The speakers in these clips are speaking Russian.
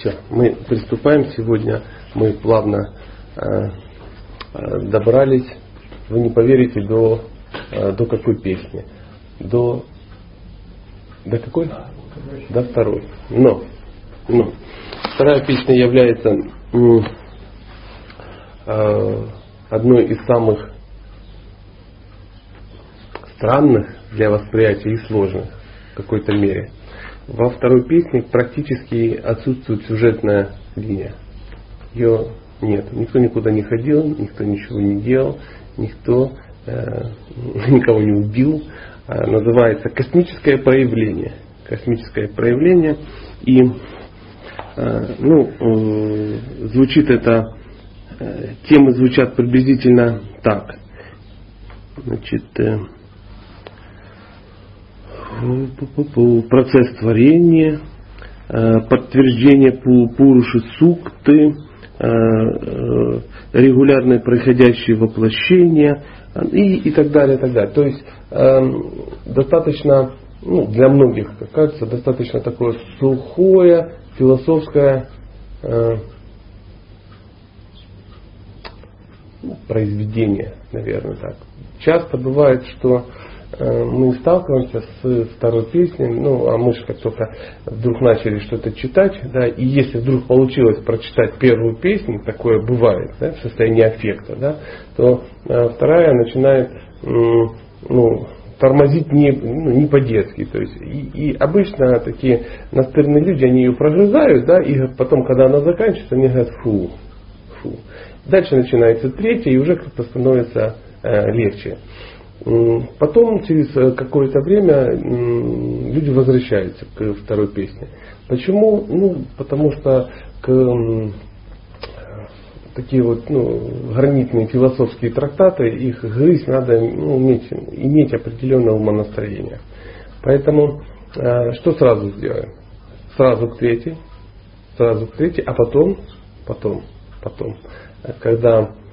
Все, мы приступаем. Сегодня мы плавно э, э, добрались, вы не поверите, до, э, до какой песни. До, до какой? До второй. Но, но вторая песня является э, одной из самых странных для восприятия и сложных в какой-то мере. Во второй песне практически отсутствует сюжетная линия. Ее нет. Никто никуда не ходил, никто ничего не делал, никто э, никого не убил. А, называется космическое проявление. Космическое проявление. И э, ну, э, звучит это, э, темы звучат приблизительно так. Значит, э, процесс творения, э, подтверждение Пуруши Сукты, э, э, регулярное происходящее воплощение и, и так далее, и так далее. То есть достаточно, ну, для многих, как кажется, достаточно такое сухое философское ну, произведение, наверное, так. Часто бывает, что мы сталкиваемся с второй песней, ну, а мы же как только вдруг начали что-то читать, да, и если вдруг получилось прочитать первую песню, такое бывает, да, в состоянии аффекта, да, то э, вторая начинает, ну, тормозить не, ну, не по-детски. То есть, и, и обычно такие настырные люди, они ее прогрызают, да, и потом, когда она заканчивается, они говорят, фу, фу. Дальше начинается третья, и уже как-то становится э, легче. Потом, через э, какое-то время, люди возвращаются к второй песне. Почему? Ну, потому что к, такие вот ну, гранитные философские трактаты, их грызть надо ну, иметь, иметь определенное умонастроение. Поэтому э, что сразу сделаем? Сразу к третьей, сразу к третьей, а потом, потом, потом, когда Э,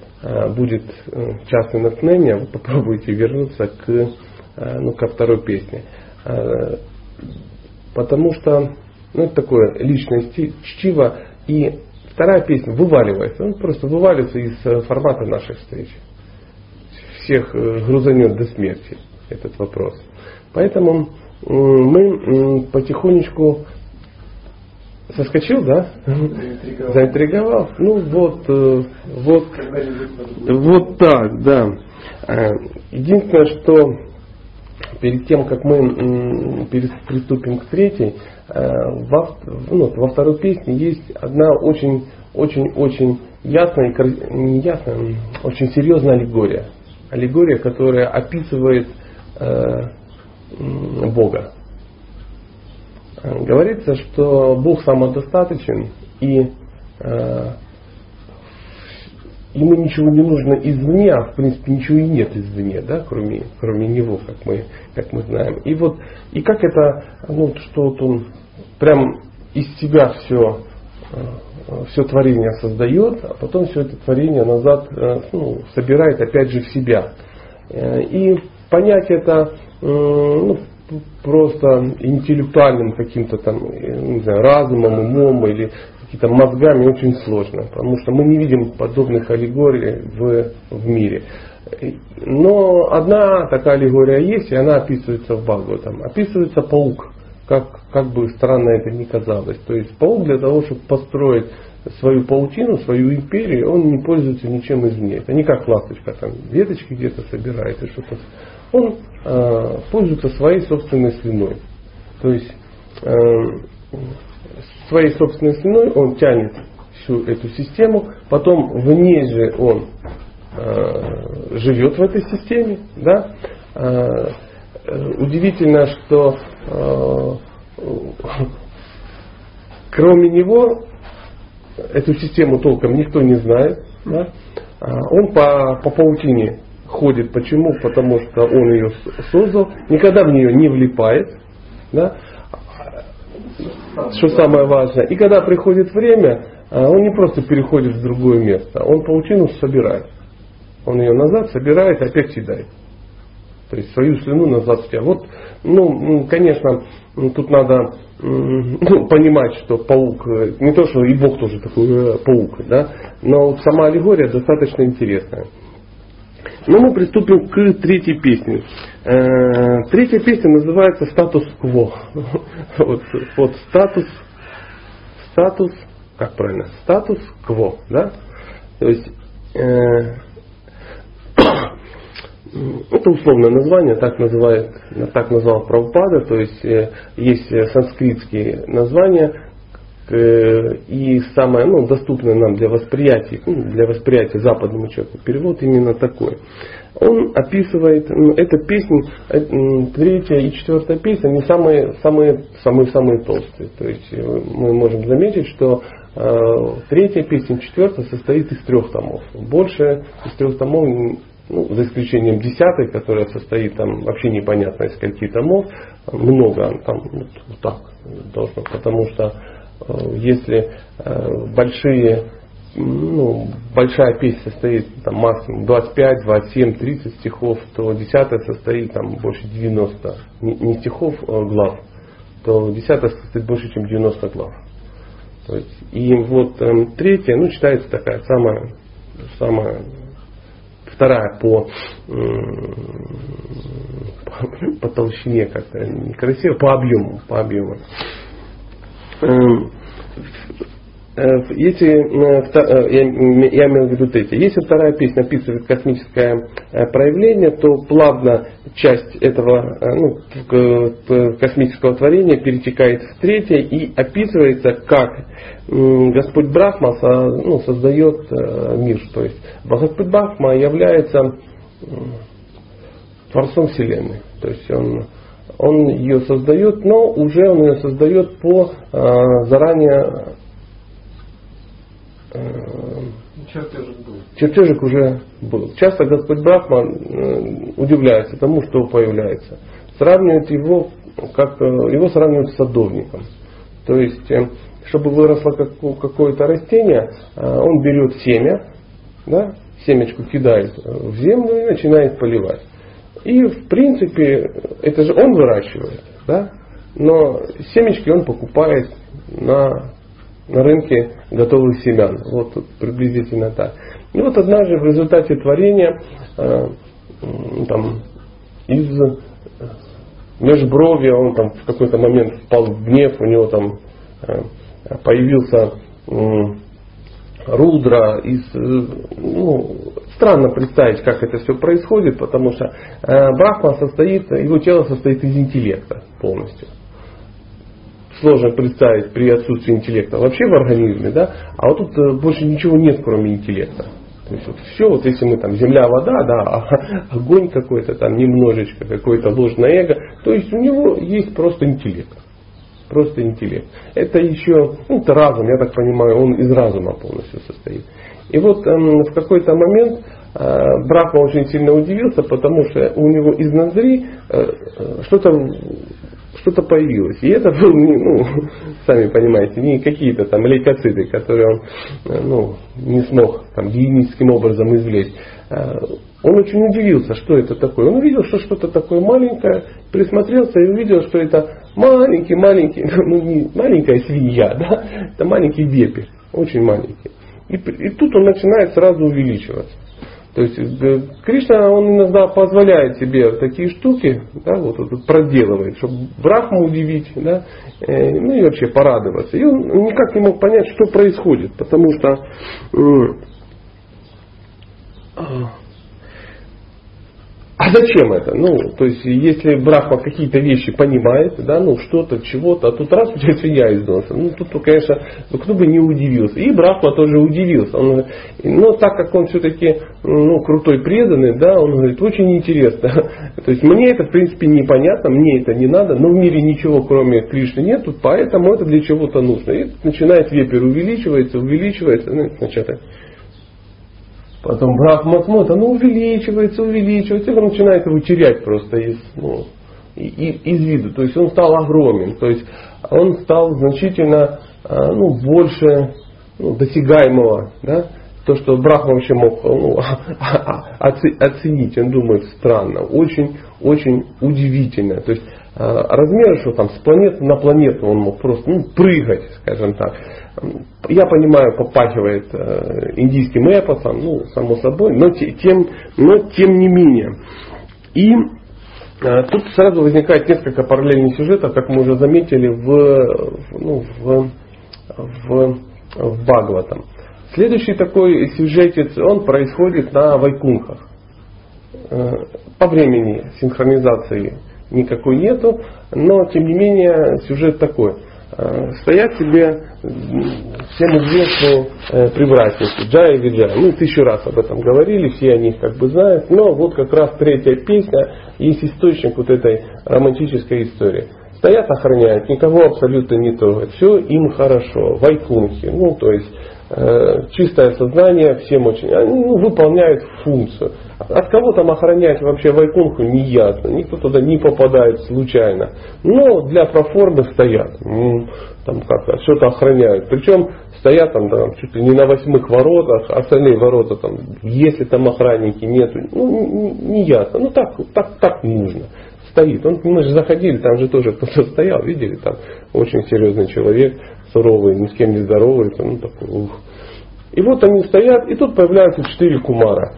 будет э, частное наткновение, вы попробуйте вернуться к, э, ну, ко второй песне. Потому что ну, это такое личное чтиво. И вторая песня вываливается. Он просто вываливается из формата нашей встречи. Всех грузанет до смерти этот вопрос. Поэтому мы потихонечку Соскочил, да? Заинтриговал. Заинтриговал. Ну вот, э, вот, вот так, да. Э, единственное, что перед тем, как мы приступим к третьей, э, во, ну, во второй песне есть одна очень, очень, очень ясная, не ясная, очень серьезная аллегория. Аллегория, которая описывает Бога. Говорится, что Бог самодостаточен и э, ему ничего не нужно извне, а в принципе ничего и нет извне, да, кроме, кроме него, как мы, как мы знаем. И вот, и как это, ну, что вот он прям из себя все, э, все творение создает, а потом все это творение назад э, ну, собирает опять же в себя. Э, и понять это ну, просто интеллектуальным каким-то там, не знаю, разумом, умом или какими-то мозгами очень сложно, потому что мы не видим подобных аллегорий в, в мире. Но одна такая аллегория есть, и она описывается в Бхагаватам. Описывается паук, как, как бы странно это ни казалось. То есть паук для того, чтобы построить свою паутину, свою империю, он не пользуется ничем извне. Это не как ласточка, там веточки где-то собирает и что-то он э, пользуется своей собственной слюной. То есть э, своей собственной слюной он тянет всю эту систему, потом в ней же он э, живет в этой системе. Да? Э, удивительно, что э, кроме него эту систему толком никто не знает. Да? А он по, по паутине ходит. Почему? Потому что он ее создал, никогда в нее не влипает. Да? Что самое важное. И когда приходит время, а, он не просто переходит в другое место, он паутину собирает. Он ее назад собирает, опять съедает. То есть свою слюну назвать спящим. Вот, ну, конечно, тут надо ну, понимать, что паук, э, не то, что и Бог тоже такой э, паук, да, но сама аллегория достаточно интересная. Но мы приступим к третьей песне. Э, третья песня называется «Статус-кво». Вот, вот статус, статус, как правильно, статус-кво, да? То есть э, это условное название, так называет, так назвал Прабхупада, то есть э, есть санскритские названия, и самое ну, доступное нам для восприятия, ну, для восприятия западному человеку перевод именно такой. Он описывает, ну, эта песня, э, третья и четвертая песня, они самые, самые, самые, самые толстые. То есть э, мы можем заметить, что э, третья песня, четвертая состоит из трех томов. Больше из трех томов ну, за исключением десятой, которая состоит там вообще непонятно из скольки томов, много там вот, вот так должно, потому что Э, если э, большие, ну, большая песня состоит там, максимум 25, 27, 30 стихов, то десятая состоит там больше 90, не, стихов, а глав, то десятая состоит больше, чем 90 глав. И вот э, третья, ну, считается такая самая, самая вторая по, по толщине как-то некрасиво, по объему, по объему. Эм, э, если, э, э, я, имею в виду третья, если вторая песня описывает космическое проявление, то плавно часть этого ну, космического творения перетекает в третье и описывается, как Господь Брахма ну, создает мир. То есть Господь Брахма является Творцом Вселенной. То есть он он ее создает, но уже он ее создает по э, заранее э, Чертежик был. Чертежик уже был. Часто Господь Брахман э, удивляется тому, что появляется. Сравнивает его, как, э, его сравнивают с садовником. То есть, э, чтобы выросло какое-то растение, он берет семя, да, семечку кидает в землю и начинает поливать. И в принципе, это же он выращивает, да? но семечки он покупает на, на рынке готовых семян. Вот приблизительно так. И вот однажды в результате творения э, там, из межбровья он там в какой-то момент впал в гнев, у него там э, появился рудра, из, э, ну, странно представить, как это все происходит, потому что э, Брахма состоит, его тело состоит из интеллекта полностью. Сложно представить при отсутствии интеллекта вообще в организме, да, а вот тут э, больше ничего нет, кроме интеллекта. То есть вот все, вот если мы там земля, вода, да, а огонь какой-то там немножечко, какое-то ложное эго, то есть у него есть просто интеллект. Просто интеллект. Это еще, ну, это разум, я так понимаю, он из разума полностью состоит. И вот эм, в какой-то момент э, Брахма очень сильно удивился, потому что у него из ноздри э, э что-то что-то появилось. И это был, ну, сами понимаете, не какие-то там лейкоциты, которые он ну, не смог там, гигиеническим образом извлечь. Он очень удивился, что это такое. Он увидел, что что-то такое маленькое, присмотрелся и увидел, что это маленький-маленький, ну не маленькая свинья, да, это маленький вепрь, очень маленький. И, и тут он начинает сразу увеличиваться. То есть э, Кришна, он иногда позволяет себе такие штуки, да, вот, вот проделывает, чтобы Брахму удивить, да, э, ну и вообще порадоваться. И он никак не мог понять, что происходит, потому что э, а зачем это? Ну, то есть, если Брахма какие-то вещи понимает, да, ну, что-то, чего-то, а тут раз у тебя свинья из носа. Ну, тут, конечно, ну, кто бы не удивился. И Брахма тоже удивился. Он, но так как он все-таки, ну, крутой преданный, да, он говорит, очень интересно. То есть, мне это, в принципе, непонятно, мне это не надо, но в мире ничего, кроме Кришны нет, поэтому это для чего-то нужно. И начинает вепер увеличивается, увеличивается, ну, сначала Потом Брахма смотрит, оно увеличивается, увеличивается, и он начинает его терять просто из, ну, из виду. То есть он стал огромен, то есть он стал значительно а, ну, больше ну, досягаемого, да, то, что Брахма вообще мог ну, оценить, он думает странно, очень, очень удивительно. То есть размеры, что там с планеты на планету он мог просто ну, прыгать, скажем так. Я понимаю, попахивает э, индийским эпосом, ну, само собой, но тем, но тем не менее. И э, тут сразу возникает несколько параллельных сюжетов, как мы уже заметили, в, ну, в, в, в Бхагаватам. Следующий такой сюжетец, он происходит на Вайкунхах. Э, по времени синхронизации никакой нету, но тем не менее сюжет такой. Э, стоят себе всем известные э, привратники, Джая и Виджая. Мы тысячу раз об этом говорили, все они их как бы знают, но вот как раз третья песня есть источник вот этой романтической истории. Стоят, охраняют, никого абсолютно не трогают, все им хорошо, вайкунхи, ну то есть чистое сознание всем очень, они ну, выполняют функцию. От кого там охранять вообще Вайкунху не ясно, никто туда не попадает случайно. Но для проформы стоят, там как-то что-то охраняют. Причем стоят там, там чуть ли не на восьмых воротах, остальные ворота там, если там охранники нету, ну не, не ясно. Ну так, так, так нужно стоит. Он, мы же заходили, там же тоже кто-то стоял, видели, там очень серьезный человек, суровый, ни с кем не здоровается, ну такой, ух. И вот они стоят, и тут появляются четыре кумара.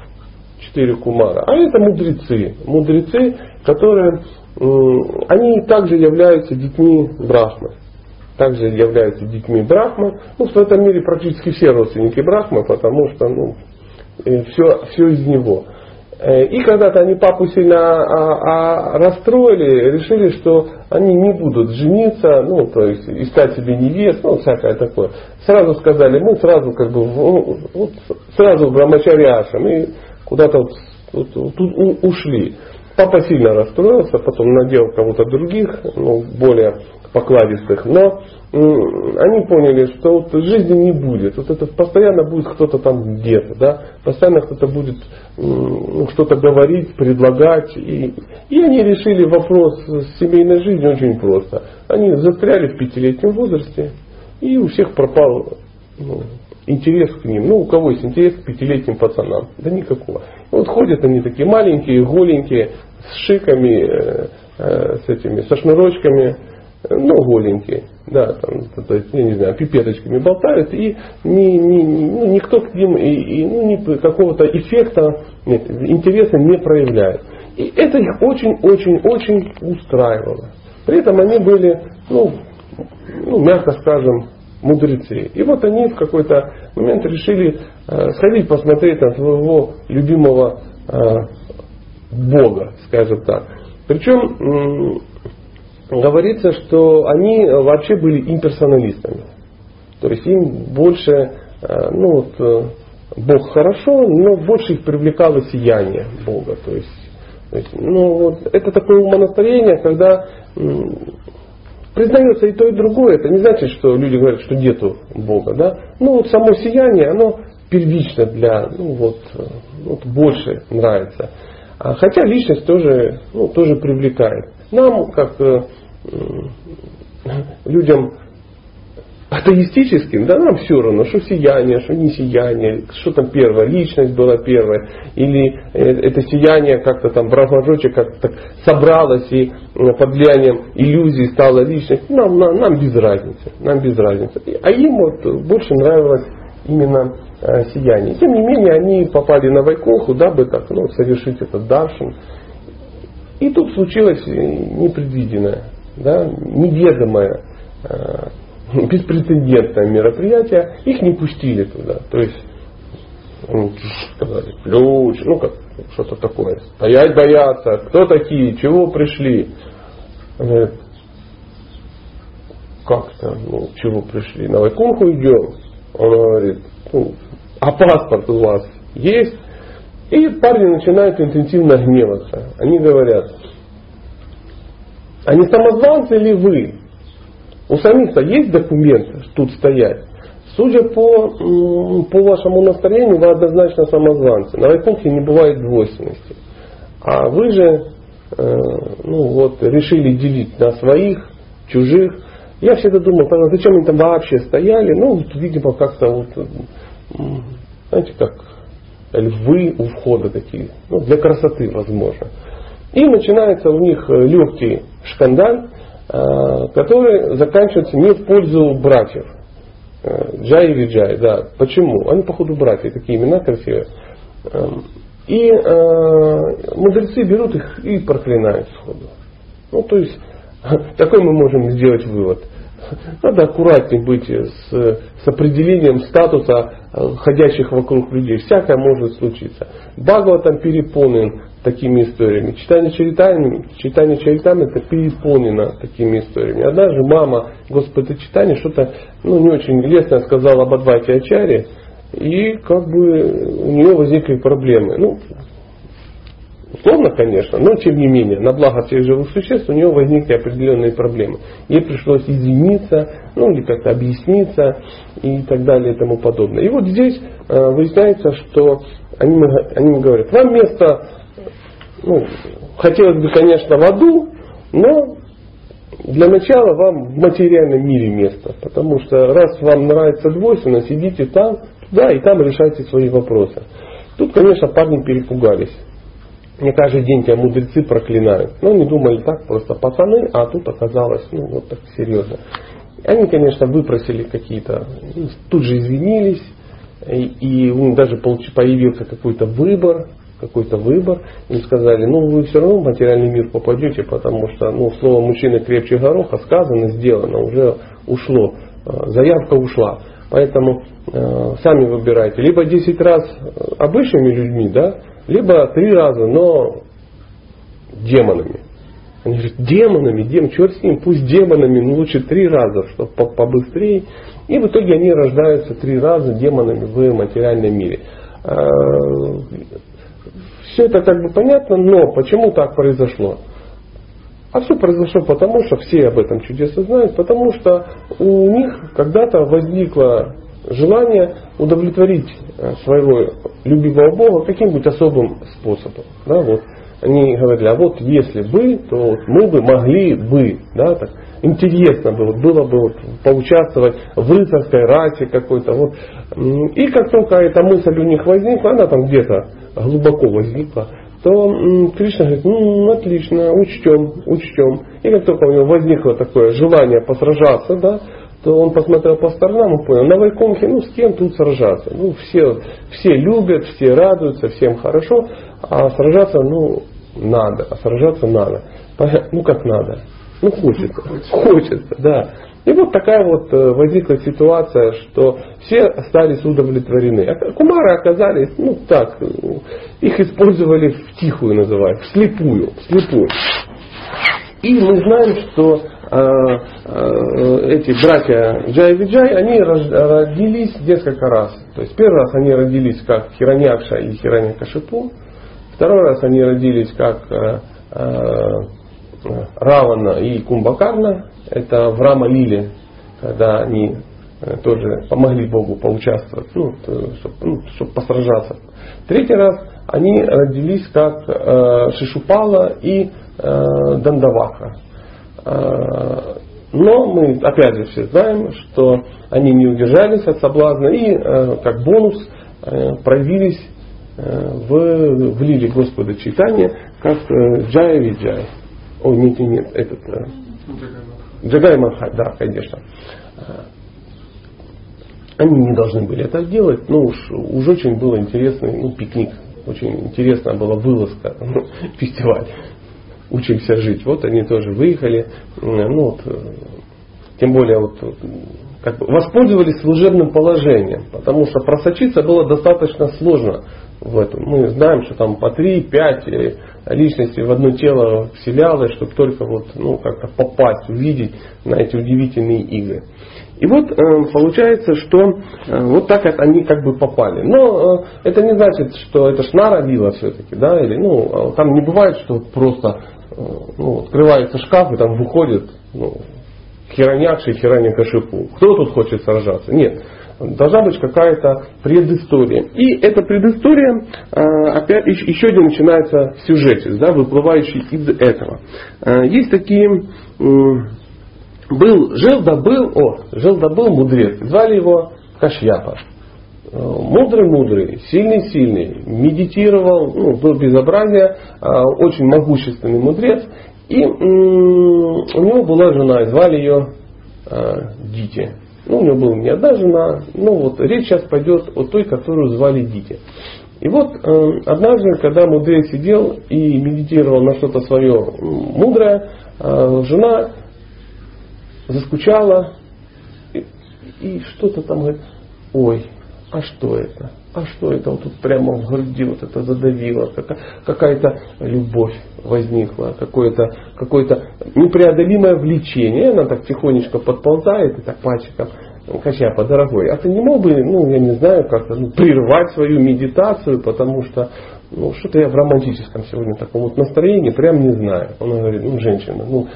Четыре кумара. А это мудрецы. Мудрецы, которые, они также являются детьми Брахмы. Также являются детьми Брахмы. Ну, в этом мире практически все родственники Брахмы, потому что, ну, все, все из него. Э, и когда-то они папу сильно а, а, расстроили, решили, что они не будут жениться, ну, то есть искать себе невест, ну, всякое такое. Сразу сказали, мы сразу как бы, вот, сразу в Брамачарьяшем и куда-то вот, вот, тут ушли. Папа сильно расстроился, потом надел кого-то других, ну, более покладистых, но они поняли, что вот жизни не будет. Вот это постоянно будет кто-то там где-то, да, постоянно кто-то будет ну, что-то говорить, предлагать. И, и они решили вопрос с семейной жизнью очень просто. Они застряли в пятилетнем возрасте, и у всех пропал ну, интерес к ним. Ну, у кого есть интерес к пятилетним пацанам? Да никакого. Вот ходят они такие маленькие, голенькие, с шиками, э, э, с этими, со шнурочками, ну, голенькие, да, там, то есть, я не знаю, пипеточками болтают, и ни, ни, ну, никто к ним и, и, ну, ни какого-то эффекта, нет, интереса не проявляет. И это их очень-очень-очень устраивало. При этом они были, ну, ну, мягко скажем, мудрецы. И вот они в какой-то момент решили э, сходить посмотреть на своего любимого э, Бога, скажем так. Причем говорится, что они вообще были имперсоналистами. То есть им больше, э, ну вот, Бог хорошо, но больше их привлекало сияние Бога. То есть, то есть ну, вот, это такое умонастроение, когда признается и то, и другое. Это не значит, что люди говорят, что нету Бога. Да? Ну вот само сияние, оно первично для, ну вот, э, вот больше нравится. А хотя личность тоже, ну, тоже привлекает. Нам, как людям атеистическим, да нам все равно, что сияние, что не сияние, что там первое, личность была первая, или э, это сияние как-то там брахмажочек как-то так собралось и под влиянием иллюзий стала личность, нам, нам, нам без разницы, нам без разницы. А им вот больше нравилось именно э, сияние. Тем не менее, они попали на Вайкоху, дабы так, ну, совершить этот даршин. И тут случилось непредвиденное, да, неведомое, э, беспрецедентное мероприятие. Их не пустили туда. То есть ну, сказали, ключ, ну как что-то такое. Стоять боятся. Кто такие? Чего пришли? Говорит, как-то, ну, чего пришли? На Вайкунху идем. Он говорит, ну, а паспорт у вас есть? И парни начинают интенсивно гневаться. Они говорят, а не самозванцы ли вы? У самих-то есть документы тут стоять? Судя по, по вашему настроению, вы однозначно самозванцы. На Вайкунхе не бывает двойственности. А вы же э, ну, вот, решили делить на своих, чужих. Я всегда думал, зачем они там вообще стояли? Ну, видимо, как-то вот знаете, как львы у входа такие, ну, для красоты, возможно. И начинается у них легкий шкандаль, э, который заканчивается не в пользу братьев. Э, Джай или Джай, да. Почему? Они, походу, братья, такие имена красивые. Эм, и э, мудрецы берут их и проклинают сходу. Ну, то есть, такой мы можем сделать вывод. Надо аккуратнее быть с, с определением статуса э, ходящих вокруг людей. Всякое может случиться. Багова там переполнен такими историями. Читание чаритами, читание чаритами это переполнено такими историями. Однажды мама Господа читания что-то ну, не очень лестно сказала об Адвайте Ачаре, и как бы у нее возникли проблемы. Ну, условно, конечно, но тем не менее, на благо всех живых существ у нее возникли определенные проблемы. Ей пришлось извиниться, ну или как-то объясниться и так далее и тому подобное. И вот здесь э, выясняется, что они, они говорят, вам место, ну, хотелось бы, конечно, в аду, но для начала вам в материальном мире место. Потому что раз вам нравится двойственность, идите там, да, и там решайте свои вопросы. Тут, конечно, парни перепугались. Мне каждый день тебя мудрецы проклинают. Но они думали так, просто пацаны, а тут оказалось, ну, вот так серьезно. Они, конечно, выпросили какие-то, ну, тут же извинились, и, и у них даже появился какой-то выбор, какой-то выбор, им сказали, ну вы все равно в материальный мир попадете, потому что ну, слово мужчины крепче гороха сказано, сделано, уже ушло, э, заявка ушла. Поэтому э, сами выбирайте. Либо 10 раз обычными людьми, да, либо 3 раза, но демонами. Они говорят, демонами, демон, черт с ним, пусть демонами, но лучше три раза, чтобы побыстрее. И в итоге они рождаются три раза демонами в материальном мире. Все это как бы понятно, но почему так произошло? А все произошло потому, что все об этом чудесно знают, потому что у них когда-то возникло желание удовлетворить э, своего любимого Бога каким-нибудь особым способом. Да, вот. Они говорили, а вот если бы, то мы бы могли бы, да, так, интересно бы, вот было бы вот, поучаствовать в рыцарской расе какой-то. Вот. И как только эта мысль у них возникла, она там где-то глубоко возникла, то Кришна говорит, ну, отлично, учтем, учтем. И как только у него возникло такое желание посражаться, да, то он посмотрел по сторонам и понял, на Вайконхе, ну с кем тут сражаться? Ну все, все любят, все радуются, всем хорошо, а сражаться, ну, надо, а сражаться надо. Ну как надо? Ну хочется, хочется, да. И вот такая вот э, возникла ситуация, что все остались удовлетворены. А кумары оказались, ну так, э, их использовали в тихую называют, вслепую, вслепую. И мы знаем, что э, э, эти братья Джай Виджай, они родились несколько раз. То есть первый раз они родились как Хираньякша и Хираньякашипу. Второй раз они родились как э, э, Равана и Кумбакарна. Это в Рама Лиле, когда они э, тоже помогли Богу поучаствовать, ну, чтобы, ну, чтобы посражаться. Третий раз они родились как э, Шишупала и э, Дандаваха. Э, но мы опять же все знаем, что они не удержались от соблазна и э, как бонус э, проявились э, в, в лиле Господа Читания как э, Джая Виджай. О, нет, нет, нет, этот... Э, Джагай Манхай, да, конечно. Они не должны были это делать, но уж, уж очень был интересный ну, пикник. Очень интересная была вылазка, фестиваль. Учимся жить. Вот они тоже выехали. Ну, вот, тем более вот, как воспользовались служебным положением, потому что просочиться было достаточно сложно в этом. Мы знаем, что там по 3-5 личностей в одно тело вселялось, чтобы только вот, ну, как-то попасть, увидеть на эти удивительные игры. И вот э, получается, что э, вот так они как бы попали. Но э, это не значит, что это шна родила все-таки, да, или ну, там не бывает, что просто ну, открывается шкаф и там выходит ну, хиронякши и хироняка-шипу. Кто тут хочет сражаться? Нет должна быть какая-то предыстория. И эта предыстория опять еще один начинается сюжетец, да, выплывающий из этого. Есть такие был, жил да был, о, жил да был мудрец, звали его Кашьяпа. мудрый-мудрый, сильный-сильный, медитировал, ну, был безобразие, очень могущественный мудрец. И у него была жена, звали ее Дити. Ну, у него была не одна жена, ну вот речь сейчас пойдет о той, которую звали Дити. И вот э, однажды, когда мудрец сидел и медитировал на что-то свое мудрое, э, жена заскучала и, и что-то там говорит, ой, а что это? А что это вот тут прямо в груди вот это задавило? Какая-то любовь возникла, какое-то какое непреодолимое влечение. Она так тихонечко подползает и так пальчиком Качапа, дорогой, а ты не мог бы, ну, я не знаю, как-то ну, прервать свою медитацию, потому что ну, что-то я в романтическом сегодня таком вот настроении, прям не знаю. Он говорит, ну, женщина, ну,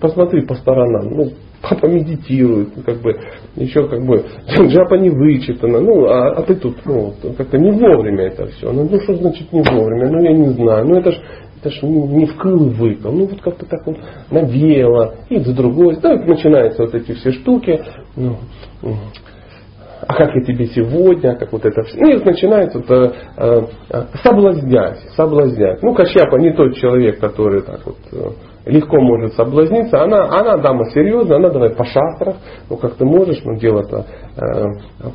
посмотри по сторонам, ну, папа медитирует, ну, как бы, еще как бы, джапа не вычитана, ну, а, а ты тут, ну, как-то не вовремя это все. Ну, ну, что значит не вовремя? Ну, я не знаю. Ну, это ж, это ж не вкл выкл. Ну, вот как-то так вот навеяло, и с другой. Да, начинаются вот эти все штуки. Ну, а как я тебе сегодня, как вот это все. Ну, и начинает вот, э, э, соблазнять, соблазнять. Ну, Кащапа не тот человек, который так вот э, легко может соблазниться. Она, она дама серьезная, она давай по шастрах. Ну, как ты можешь, ну, дело-то... Э,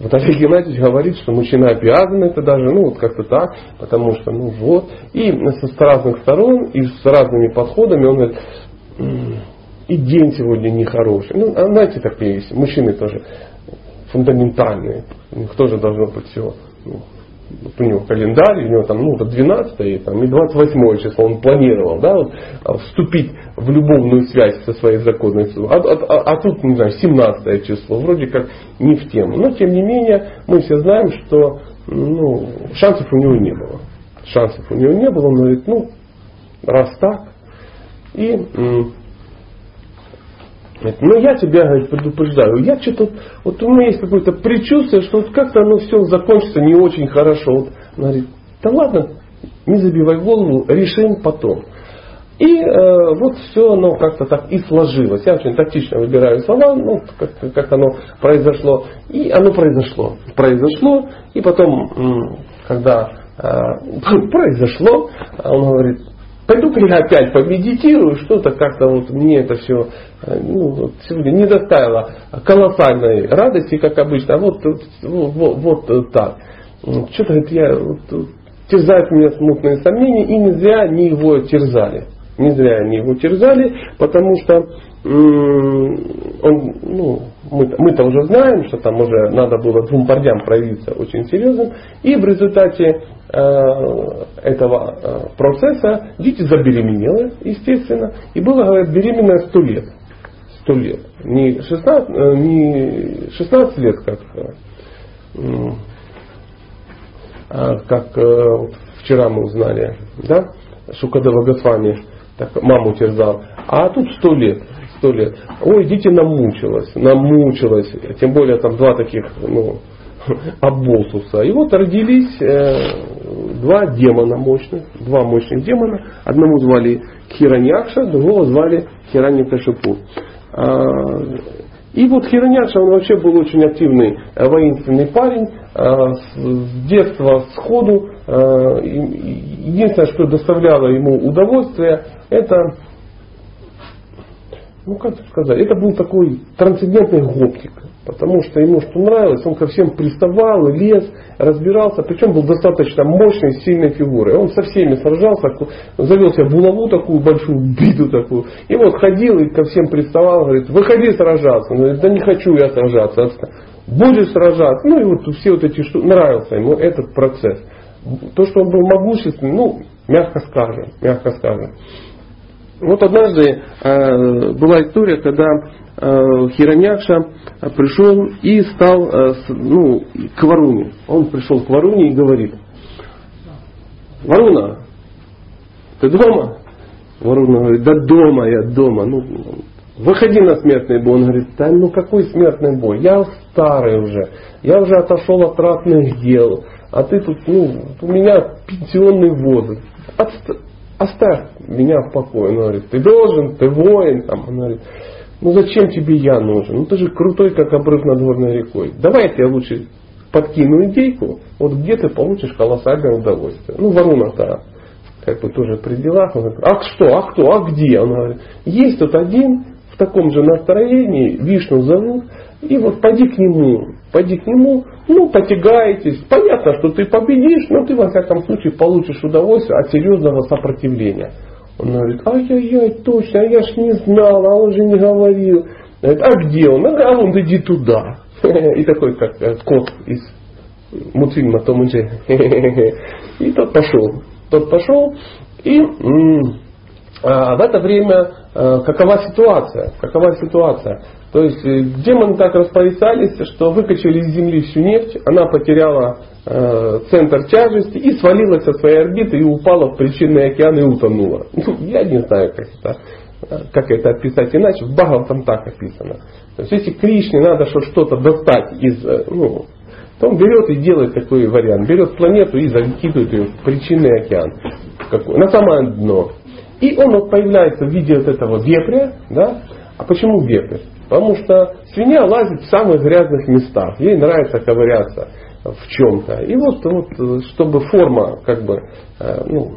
вот Олег Геннадьевич говорит, что мужчина обязан это даже, ну вот как-то так, потому что, ну вот. И с разных сторон, и с разными подходами он говорит, и день сегодня нехороший. Ну, а знаете, такие есть, мужчины тоже фундаментальные. У них тоже должно быть все. Ну, у него календарь, у него там ну, 12 и, там, и 28 число он планировал да, вот, а, вступить в любовную связь со своей законной а, а, а, а тут, не знаю, 17 число, вроде как не в тему. Но тем не менее, мы все знаем, что ну, шансов у него не было. Шансов у него не было, он говорит, ну, раз так, и Говорит, ну я тебя говорит, предупреждаю, я что-то, вот у меня есть какое-то предчувствие, что вот как-то оно все закончится не очень хорошо. Вот, она говорит, да ладно, не забивай голову, решим потом. И э, вот все оно как-то так и сложилось. Я очень тактично выбираю слова, ну, как, как оно произошло. И оно произошло. Произошло, и потом, когда э, произошло, он говорит, Пойду-ка я опять помедитирую, что-то как-то вот мне это все э, ну, вот сегодня не доставило колоссальной радости, как обычно, а вот, вот, вот, вот так. Что-то говорит, я, вот, терзают меня смутные сомнения, и не зря они его терзали. Не зря они его терзали, потому что он, ну, мы, мы-то уже знаем, что там уже надо было двум парням проявиться очень серьезным. И в результате э, этого э, процесса дети забеременела, естественно. И было, говорят, беременная сто лет. Сто лет. Не 16, э, не 16 лет, как, э, как э, вчера мы узнали, да, Шукадева Госвами так маму терзал. А тут сто лет сто лет. Ой, дети намучилась, намучилась. Тем более там два таких, ну, оболтуса. И вот родились э, два демона мощных, два мощных демона. Одному звали Хираньякша, другого звали Хираньякашипу. А, и вот Хираньякша, он вообще был очень активный э, воинственный парень. А, с детства, сходу. Единственное, что доставляло ему удовольствие, это ну как сказать, это был такой трансцендентный гопник. Потому что ему что нравилось, он ко всем приставал, лез, разбирался, причем был достаточно мощной, сильной фигурой. Он со всеми сражался, завел себе булаву такую большую, биду такую. И вот ходил и ко всем приставал, говорит, выходи сражаться. Он говорит, да не хочу я сражаться. Будешь сражаться. Ну и вот все вот эти штуки, нравился ему этот процесс. То, что он был могущественный, ну, мягко скажем, мягко скажем. Вот однажды э, была история, когда э, Хиранякша пришел и стал э, с, ну, к Варуне. Он пришел к Варуне и говорит, Варуна, ты дома? Варуна говорит, да дома я, дома. Ну, выходи на смертный бой. Он говорит, да ну какой смертный бой? Я старый уже, я уже отошел от ратных дел, а ты тут, ну, у меня пенсионный возраст. Отста- оставь меня в покое. Он говорит, ты должен, ты воин. Там, он говорит, ну зачем тебе я нужен? Ну ты же крутой, как обрыв над горной рекой. Давай я тебя лучше подкину идейку, вот где ты получишь колоссальное удовольствие. Ну, Варуна-то как бы тоже при делах. Он говорит, а что, а кто, а где? Он говорит, есть тут один в таком же настроении, Вишну зовут, и вот пойди к нему, пойди к нему, ну, потягаетесь. Понятно, что ты победишь, но ты, во всяком случае, получишь удовольствие от серьезного сопротивления. Он говорит, ай-яй-яй, точно, а я ж не знал, а он же не говорил. Говорит, а где он? А он иди туда. И такой, как э, кот из мультфильма Том и Джерри. И тот пошел. Тот пошел, и а, в это время а, какова ситуация? Какова ситуация? То есть э, демоны так распоряжались, что выкачали из земли всю нефть, она потеряла э, центр тяжести и свалилась со своей орбиты и упала в причинный океан и утонула. Ну, я не знаю, как это, как это описать иначе. В Бхагаватам так описано. То есть если Кришне надо что-то достать из, э, ну, то он берет и делает такой вариант. Берет планету и закидывает ее в причинный океан. На самое дно. И он вот появляется в виде вот этого вепря. Да? А почему вепрь? Потому что свинья лазит в самых грязных местах. Ей нравится ковыряться в чем-то. И вот, вот чтобы форма как бы э, ну,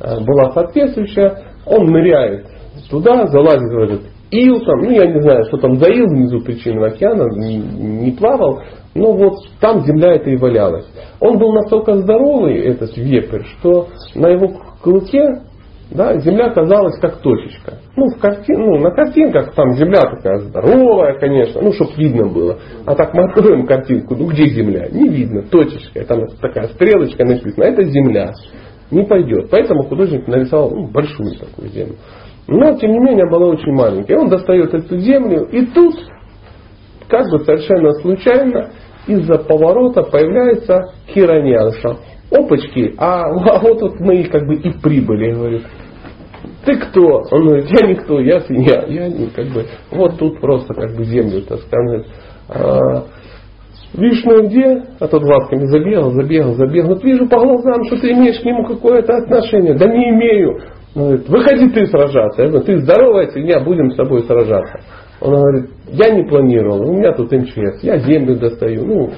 э, была соответствующая, он ныряет туда, залазит в этот ил, там, ну я не знаю, что там за ил внизу причинного океана, не, не плавал, но вот там земля это и валялась. Он был настолько здоровый, этот вепрь, что на его клыке да, земля казалась как точечка. Ну, в картин, ну, на картинках там земля такая здоровая, конечно, ну, чтобы видно было. А так мы откроем картинку, ну где земля? Не видно, точечка. Там такая стрелочка написана, это земля. Не пойдет. Поэтому художник нарисовал ну, большую такую землю. Но, тем не менее, была очень маленькая. Он достает эту землю, и тут, как бы совершенно случайно, из-за поворота появляется Хираньянша опачки, а, а вот тут мы как бы и прибыли, говорит. Ты кто? Он говорит, я никто, я свинья. Я не, как бы, вот тут просто как бы землю, так сказать. А, Вишну где? А тот глазками забегал, забегал, забегал. Вот вижу по глазам, что ты имеешь к нему какое-то отношение. Да не имею. Он говорит, выходи ты сражаться. Я говорю, ты здоровая свинья, будем с тобой сражаться. Он говорит, я не планировал, у меня тут МЧС, я землю достаю. Ну,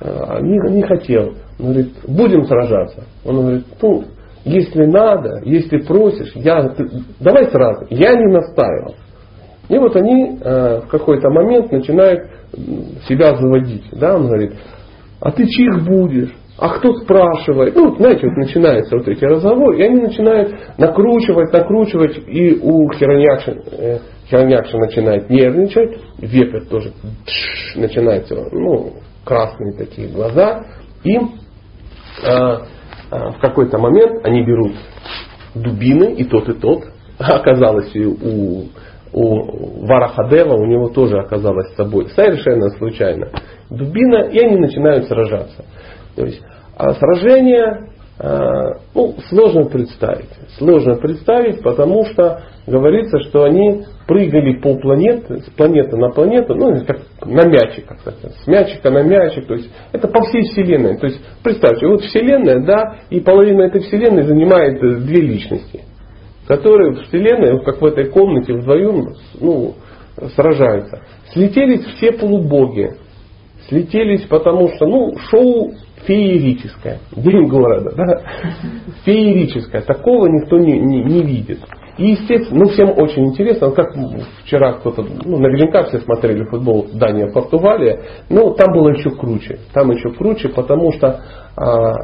а, не, не хотел. Он говорит, будем сражаться. Он говорит, ну, если надо, если просишь, я, ты, давай сразу. Я не настаивал. И вот они э, в какой-то момент начинают себя заводить. Да? Он говорит, а ты чих будешь? А кто спрашивает? Ну, знаете, вот начинаются вот эти разговоры, и они начинают накручивать, накручивать, и у Хираньякши, э, Хираньякши начинает нервничать, вепрь тоже начинается, ну, красные такие глаза, и в какой-то момент они берут дубины, и тот, и тот. Оказалось, у, у Варахадева у него тоже оказалось с собой совершенно случайно дубина, и они начинают сражаться. То есть а сражение ну, сложно представить. Сложно представить, потому что говорится, что они прыгали по планете, с планеты на планету, ну, как на мячиках, с мячика на мячик, то есть это по всей Вселенной. То есть представьте, вот Вселенная, да, и половина этой Вселенной занимает э, две личности, которые в Вселенной, как в этой комнате вдвоем, ну, сражаются. Слетелись все полубоги. Слетелись, потому что, ну, шоу феерическое. День города, да? Феерическое. Такого никто не, не, не видит. И, естественно, ну, всем очень интересно, как вчера кто-то, ну, наверняка все смотрели футбол Дания, Португалия, но там было еще круче. Там еще круче, потому что а,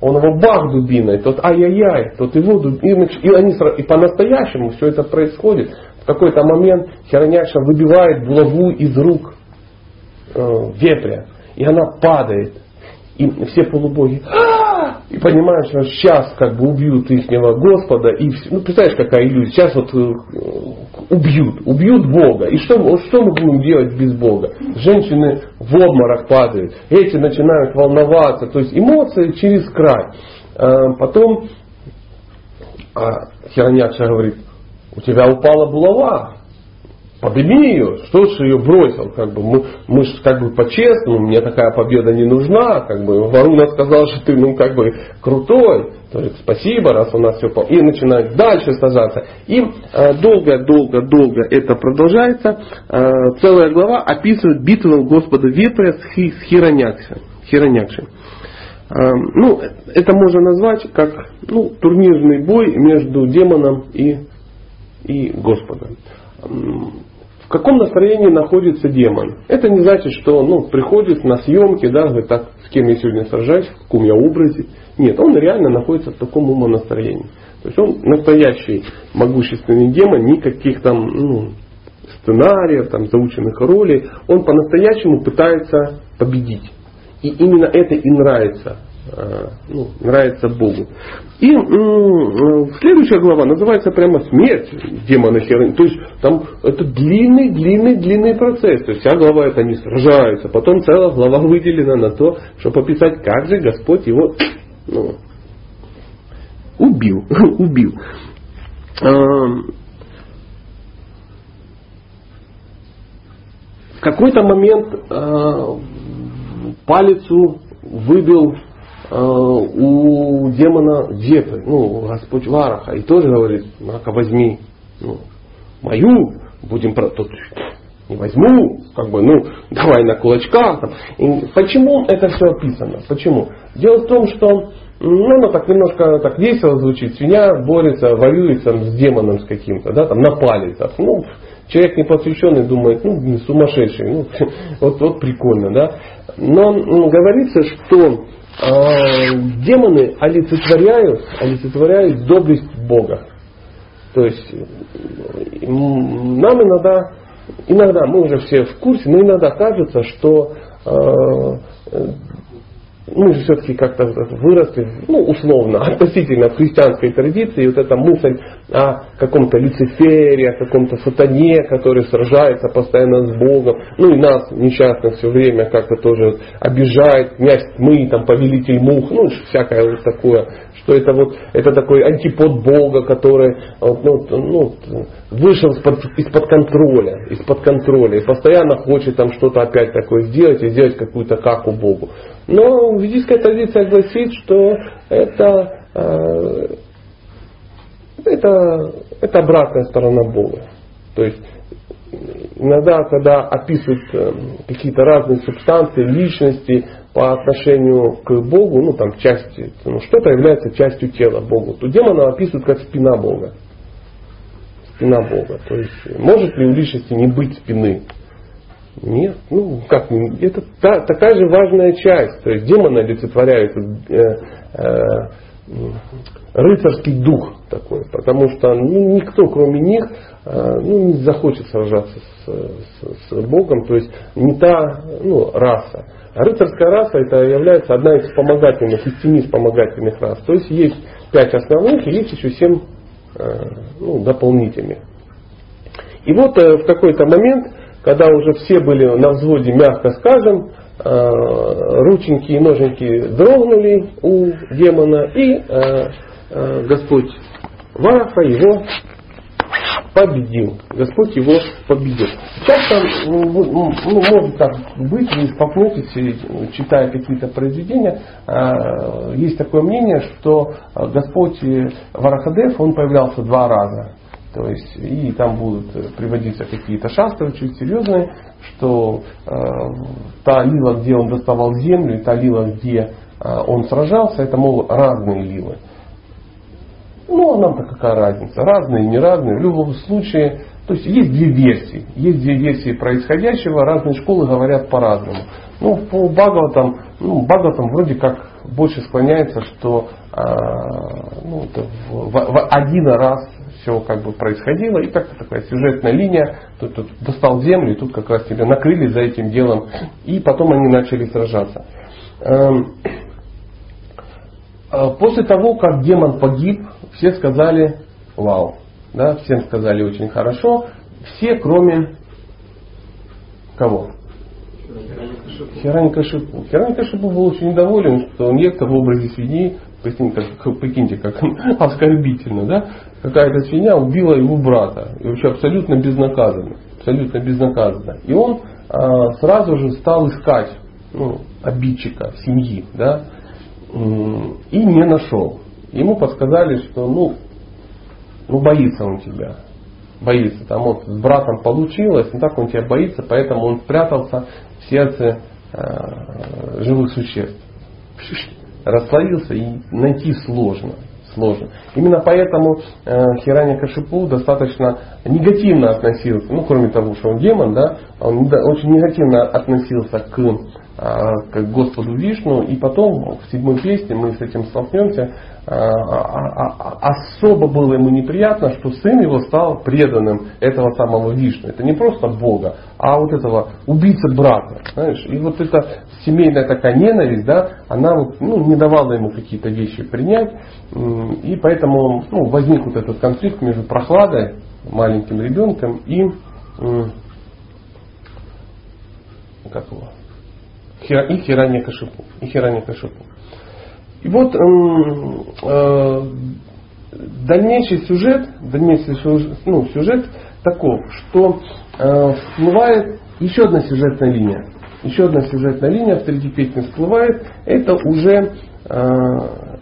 он его бах дубиной, тот ай-яй-яй, тот его дубиной. И, они, и по-настоящему все это происходит. В какой-то момент Хероняша выбивает булаву из рук э, вепря, и она падает и все полубоги. И понимают, что сейчас как бы убьют ихнего Господа, и ну, представляешь, какая иллюзия, сейчас вот э, убьют, убьют Бога, и что, что мы будем делать без Бога? Женщины в обморок падают, эти начинают волноваться, то есть эмоции через край. А, потом а, Херонякша говорит, у тебя упала булава, Подними ее, что ж ее бросил, как бы мы, мы же как бы по-честному, мне такая победа не нужна, как бы Варуна сказал, что ты ну как бы крутой, то есть спасибо, раз у нас все по... И начинает дальше сажаться. И долго-долго-долго э, это продолжается. Э, целая глава описывает битву Господа Ветра с, хи, с. Хиронякшей. Э, ну, это можно назвать как ну, турнирный бой между демоном и, и Господом в каком настроении находится демон. Это не значит, что он ну, приходит на съемки, да, говорит, так, с кем я сегодня сражаюсь, в каком я образе. Нет, он реально находится в таком умонастроении. То есть он настоящий могущественный демон, никаких там ну, сценариев, там, заученных ролей. Он по-настоящему пытается победить. И именно это и нравится ну, нравится Богу. И следующая глава называется прямо смерть демона Херони. То есть там это длинный, длинный, длинный процесс. То есть вся глава это они сражаются. Потом целая глава выделена на то, чтобы описать, как же Господь его ну, убил. убил. Эм, в какой-то момент э, палицу выбил Э, у демона Депы, ну, Господь Вараха, и тоже говорит, Мака, возьми ну, мою, будем про тут не возьму, как бы, ну, давай на кулачках. Там. И почему это все описано? Почему? Дело в том, что ну, оно так немножко так весело звучит. Свинья борется, воюет там, с демоном с каким-то, да, там на палец. Ну, человек непосвященный думает, ну, сумасшедший, ну, вот, вот прикольно, да. Но говорится, что э, демоны олицетворяют, олицетворяют доблесть Бога. То есть нам иногда, иногда мы уже все в курсе, но иногда кажется, что э, мы же все-таки как-то выросли, ну, условно, относительно в христианской традиции, вот эта мысль о каком-то Люцифере, о каком-то сатане, который сражается постоянно с Богом, ну и нас несчастных все время как-то тоже обижает, князь тьмы, там, повелитель мух, ну, всякое вот такое, что это вот, это такой антипод Бога, который ну, ну, вышел из-под, из-под контроля, из-под контроля, и постоянно хочет там что-то опять такое сделать и сделать какую-то каку Богу. Но ведическая традиция гласит, что это, э, это, это обратная сторона Бога. То есть иногда, когда описывают э, какие-то разные субстанции, личности по отношению к Богу, ну там части, ну, что-то является частью тела Богу, то демона описывают как спина Бога. Спина Бога. То есть может ли у личности не быть спины? Нет, ну как, это та, такая же важная часть. То есть демоны олицетворяют э, э, рыцарский дух такой, потому что никто, кроме них, э, ну, не захочет сражаться с, с, с Богом, то есть не та ну, раса. А рыцарская раса это является одна из вспомогательных, из семи вспомогательных рас. То есть есть пять основных и есть еще семь э, ну, дополнительных. И вот э, в какой-то момент когда уже все были на взводе, мягко скажем, рученьки и ноженьки дрогнули у демона, и э, э, Господь Вараха его победил. Господь его победил. Часто ну, ну, ну может так быть, вы столкнетесь, читая какие-то произведения, есть такое мнение, что Господь Варахадев, он появлялся два раза. То есть, и там будут э, приводиться какие-то шастры очень серьезные, что э, та лила, где он доставал землю, и та лила, где э, он сражался, это, мол, разные лилы. Ну, а нам-то какая разница? Разные, не разные. В любом случае, то есть есть две версии. Есть две версии происходящего, разные школы говорят по-разному. Ну, по Бхагаватам, ну, Бхагаватам вроде как больше склоняется, что э, ну, это в, в, в один раз все как бы происходило, и как-то такая сюжетная линия, тут, тут достал землю, и тут как раз тебя накрыли за этим делом, и потом они начали сражаться. Эм, а после того, как демон погиб, все сказали вау, да, всем сказали очень хорошо, все кроме кого? Хиранька Шипу. Хиранька Шипу был очень недоволен, что некто в образе свиньи Прикиньте, как, прикиньте, как оскорбительно, да? Какая-то свинья убила его брата. И вообще абсолютно безнаказанно. Абсолютно безнаказанно. И он а, сразу же стал искать ну, обидчика семьи, да? И не нашел. Ему подсказали, что ну, ну боится он тебя. Боится. Там вот с братом получилось, но так он тебя боится, поэтому он спрятался в сердце э, живых существ расслоился и найти сложно. сложно. Именно поэтому э, Хираня Кашипу достаточно негативно относился, ну кроме того, что он демон, да, он очень негативно относился к к Господу Вишну, и потом в седьмой песне мы с этим столкнемся, а, а, особо было ему неприятно, что сын его стал преданным этого самого Вишну. Это не просто Бога, а вот этого убийцы брата. Знаешь? И вот эта семейная такая ненависть, да, она вот, ну, не давала ему какие-то вещи принять, и поэтому ну, возник вот этот конфликт между прохладой, маленьким ребенком и как его, и Хирания Кашипу. И Хирания Кашипу. И вот э, дальнейший сюжет, дальнейший ну, сюжет таков, что э, всплывает еще одна сюжетная линия. Еще одна сюжетная линия в третьей песне всплывает. Это уже э,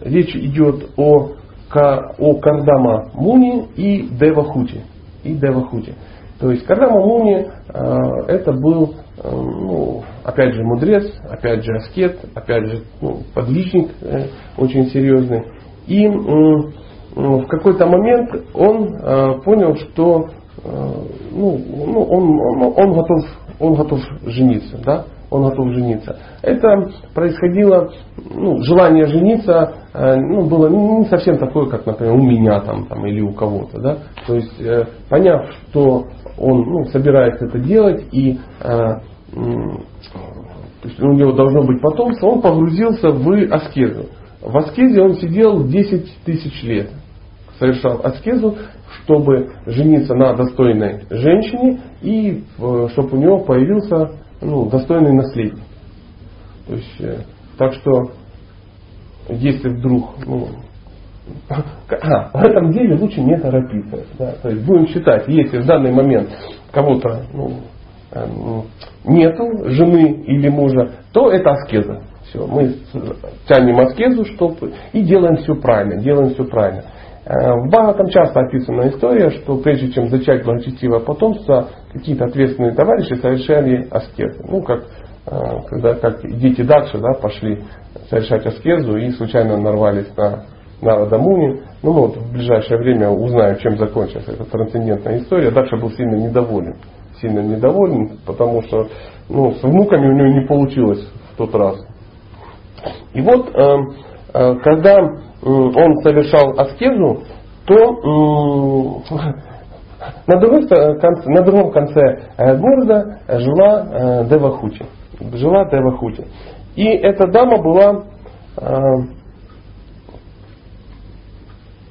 речь идет о, о Кардама Муни и Девахути. И Девахути. То есть Кардама Муни э, это был ну, опять же мудрец, опять же аскет, опять же ну, подвижник э, очень серьезный. И э, в какой-то момент он э, понял, что э, ну, ну, он, он, он, готов, он готов жениться. Да? Он готов жениться. Это происходило, ну, желание жениться э, ну, было не совсем такое, как, например, у меня там, там, или у кого-то. Да? То есть, э, поняв, что он ну, собирается это делать и э, то есть у него должно быть потомство, он погрузился в аскезу. В аскезе он сидел 10 тысяч лет. Совершал аскезу, чтобы жениться на достойной женщине и э, чтобы у него появился ну, достойный наследник. То есть, э, так что, если вдруг, ну, а, в этом деле лучше не торопиться. Да, то есть будем считать, если в данный момент кого-то ну, Эм, нету жены или мужа, то это аскеза. Все, мы тянем аскезу чтобы, и делаем все правильно, делаем все правильно. Э, в Бхагаватам часто описана история, что прежде чем зачать благочестивое потомство, какие-то ответственные товарищи совершали аскезу. Ну, как э, когда как дети Дакши да, пошли совершать аскезу и случайно нарвались на Нарада Муни. Ну, мы вот в ближайшее время узнаем, чем закончится эта трансцендентная история. Дакша был сильно недоволен сильно недоволен, потому что ну, с внуками у него не получилось в тот раз. И вот, э, э, когда э, он совершал аскезу, то на, другой конце, на другом конце города жила Девахути. Жила Девахути. И эта дама была,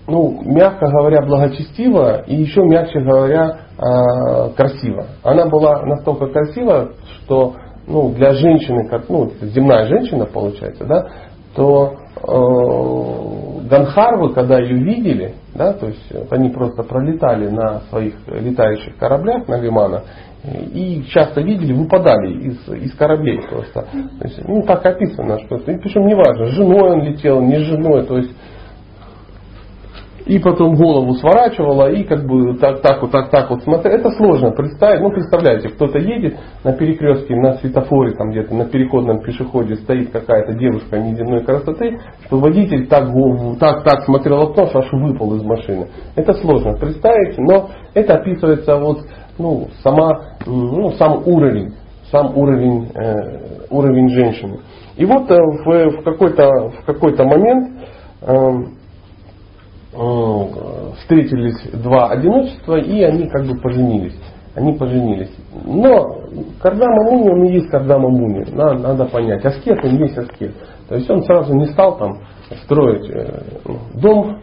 ну, мягко говоря, благочестива и еще мягче говоря, э, красиво. Она была настолько красива, что ну, для женщины, как ну, земная женщина получается, да, то э, Ганхарвы, когда ее видели, да, то есть они просто пролетали на своих летающих кораблях, на Вимана, и часто видели, выпадали из, из кораблей просто. То есть, ну, так описано, что причем неважно, женой он летел, не с женой, то есть и потом голову сворачивала, и как бы так, так вот, так, так вот смотрела. Это сложно представить. Ну, представляете, кто-то едет на перекрестке, на светофоре, там где-то на переходном пешеходе стоит какая-то девушка неземной красоты, что водитель так, так, так смотрел в окно, что аж выпал из машины. Это сложно представить, но это описывается вот, ну, сама, ну, сам уровень, сам уровень, э, уровень женщины. И вот э, в, в какой-то в какой-то момент Э, встретились два одиночества, и они как бы поженились. Они поженились. Но Кардама Муни, он и есть Кардама Муни. Надо, надо понять. Аскет, он есть аскет. То есть он сразу не стал там строить э, дом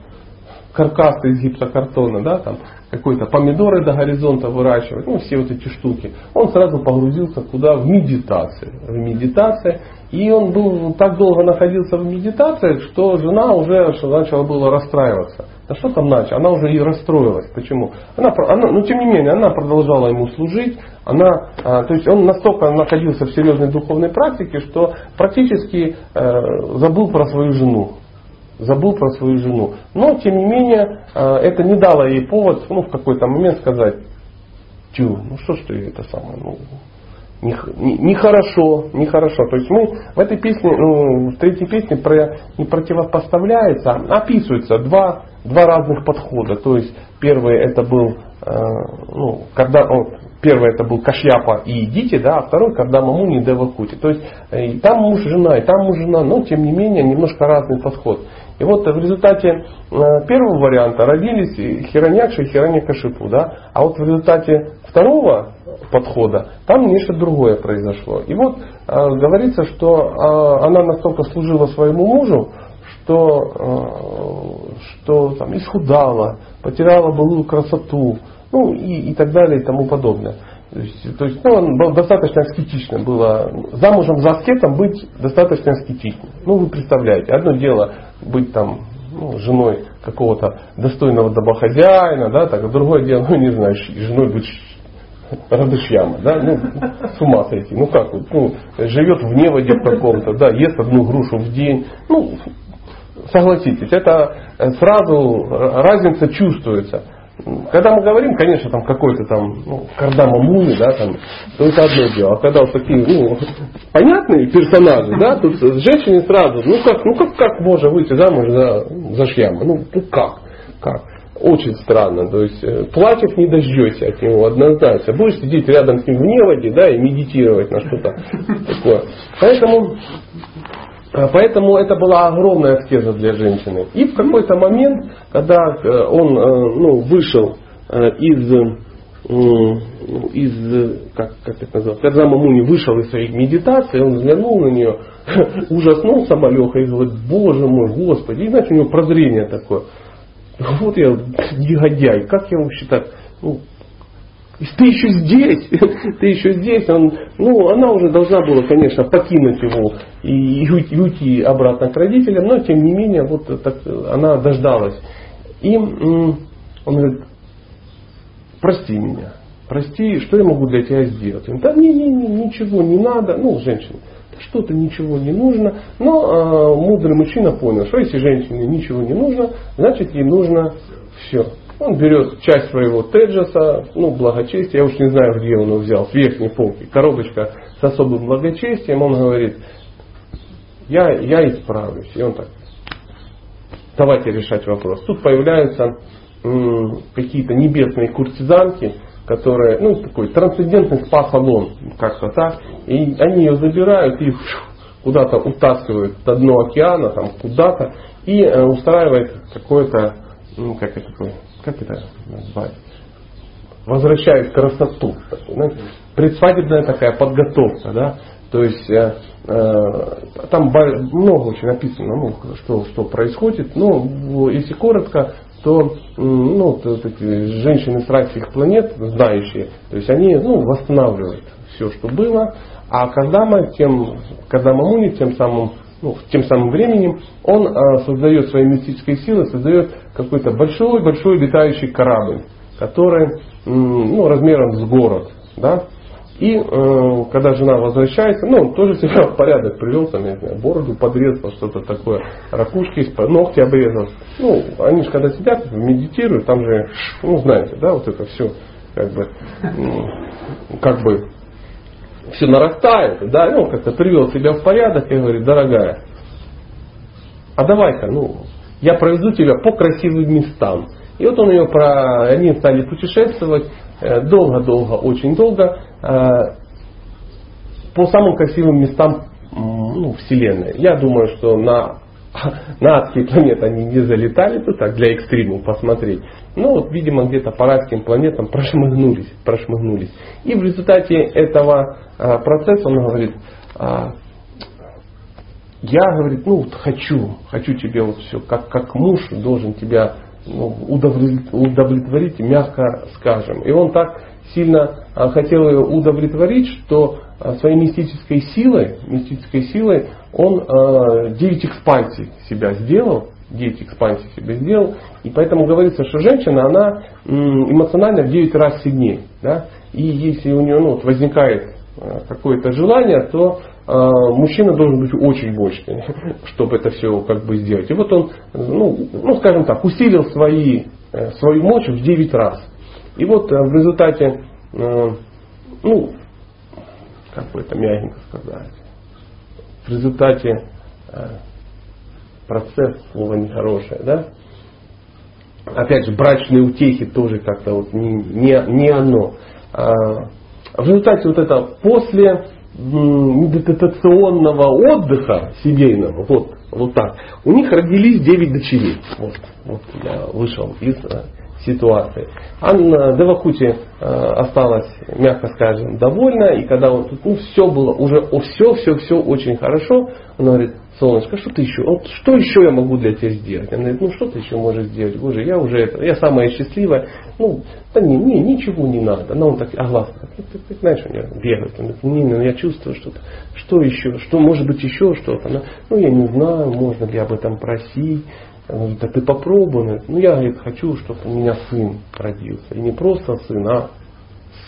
каркасы из гипсокартона, да, там какой-то помидоры до горизонта выращивать, ну все вот эти штуки. Он сразу погрузился куда? В медитацию. В медитацию. И он был так долго находился в медитации, что жена уже начала было расстраиваться. Да что там начала? Она уже и расстроилась. Почему? Она, она, ну, тем не менее, она продолжала ему служить. Она, а, то есть он настолько находился в серьезной духовной практике, что практически э, забыл про свою жену забыл про свою жену. Но, тем не менее, э, это не дало ей повод ну, в какой-то момент сказать, тю, ну что ж ты это самое, ну, нехорошо, не, не нехорошо. То есть мы в этой песне, ну, в третьей песне про, не противопоставляется, а описываются два, два разных подхода. То есть первый это был, э, ну, когда, о, первый это был Кашьяпа и Идите, да, а второй когда Мамуни и Девакути. То есть э, и там муж жена, и там муж жена, но тем не менее немножко разный подход. И вот в результате э, первого варианта родились Хираньякша и Хираньякашипу. Да? А вот в результате второго подхода там нечто другое произошло. И вот э, говорится, что э, она настолько служила своему мужу, что, что там, исхудала, потеряла былую красоту, ну и, и так далее и тому подобное. То есть, то есть ну, он был достаточно аскетичным. Было замужем за аскетом быть достаточно аскетичным. Ну, вы представляете, одно дело быть там ну, женой какого-то достойного домохозяина, да, так, а другое дело, ну, не знаю, женой быть Радышьяма, да, ну, с ума сойти, ну как вот, ну, живет в неводе каком-то, да, ест одну грушу в день, ну, согласитесь, это сразу разница чувствуется. Когда мы говорим, конечно, там какой-то там ну, Кардама Муни, да, там, то это одно дело. А когда вот такие, ну, понятные персонажи, да, тут женщине сразу, ну как, ну как, как можно выйти замуж за, за шьяма? Ну, ну как? Как? Очень странно. То есть э, платьев не дождете от него однозначно. Будешь сидеть рядом с ним в неводе, да, и медитировать на что-то такое. Поэтому а, поэтому это была огромная аскеза для женщины. И в какой-то момент, когда э, он э, ну, вышел э, из, из как, как это называется, когда Мамуни вышел из своих медитаций, он взглянул на нее, ужаснулся малеха и говорит, боже мой, господи, и значит у него прозрение такое. Вот я негодяй, как я вообще так, ну, ты еще здесь, ты еще здесь, он, ну, она уже должна была, конечно, покинуть его и, и уйти обратно к родителям, но тем не менее, вот так, она дождалась. И он говорит, прости меня, прости, что я могу для тебя сделать? Он, да не, не, не, ничего не надо, ну, женщина, что-то ничего не нужно, но э, мудрый мужчина понял, что если женщине ничего не нужно, значит ей нужно все. Он берет часть своего теджаса, ну, благочестия, я уж не знаю, где он его взял, с верхней полки, коробочка с особым благочестием, он говорит, я, я исправлюсь. И он так, давайте решать вопрос. Тут появляются м, какие-то небесные куртизанки, которые, ну, такой трансцендентный спа-салон, как-то так, и они ее забирают и куда-то утаскивают на дно океана, там куда-то, и э, устраивает какое-то, ну, как это такое, как это назвать, возвращает красоту. Предсвадебная такая подготовка, да, то есть э, э, там много очень написано, ну, что, что происходит, но если коротко, то ну, вот эти женщины с райских планет, знающие, то есть они ну, восстанавливают все, что было, а Кадама, тем, Кадама Муни тем самым ну, тем самым временем он э, создает своей мистической силой, создает какой-то большой-большой летающий корабль, который ну, размером с город. Да? И э, когда жена возвращается, ну, он тоже себя в порядок привел, там, я знаю, бороду подрезал, что-то такое, ракушки, ногти обрезал. Ну, они же когда сидят, медитируют, там же, ну, знаете, да, вот это все, как бы, как бы все нарастает, да, и он как-то привел себя в порядок и говорит, дорогая, а давай-ка, ну, я проведу тебя по красивым местам. И вот он ее про, они стали путешествовать э, долго-долго, очень долго, э, по самым красивым местам ну, Вселенной. Я думаю, что на на адские планеты они не залетали, то так для экстримов посмотреть. Ну вот, видимо, где-то по райским планетам прошмыгнулись, прошмыгнулись. И в результате этого а, процесса он говорит, а, я, говорит, ну вот хочу, хочу тебе вот все, как, как муж должен тебя ну, удовлетворить, мягко скажем. И он так сильно а, хотел ее удовлетворить, что а, своей мистической силой, мистической силой он э, 9 экспансий себя сделал, 9 экспансий себе сделал, и поэтому говорится, что женщина, она эмоционально в 9 раз сильнее. Да? И если у нее ну, возникает какое-то желание, то мужчина должен быть очень мощный, чтобы это все как бы сделать. И вот он, ну, ну скажем так, усилил свои, э, свою мощь в 9 раз. И вот э, в результате, э, ну, как бы это мягенько сказать, в результате процесс, слово нехорошее, да? Опять же, брачные утехи тоже как-то вот не, не, не оно. А, в результате вот это после медитационного отдыха семейного, вот, вот так, у них родились 9 дочерей. Вот, вот я вышел из ситуации. Анна Девахути э, осталась, мягко скажем, довольна, и когда вот ну, все было уже, все, все, все очень хорошо, она говорит, солнышко, что ты еще, вот, что еще я могу для тебя сделать? Она говорит, ну что ты еще можешь сделать? Боже, я уже, это, я самая счастливая. Ну, да не, не, ничего не надо. Но он так, а глаз, ты, ты, ты, знаешь, у меня бегает. Он говорит, не, ну я чувствую что-то. Что еще? Что, может быть еще что-то? Она, ну я не знаю, можно ли об этом просить. Он говорит, да ты попробуй. Ну я говорит, хочу, чтобы у меня сын родился. И не просто сын, а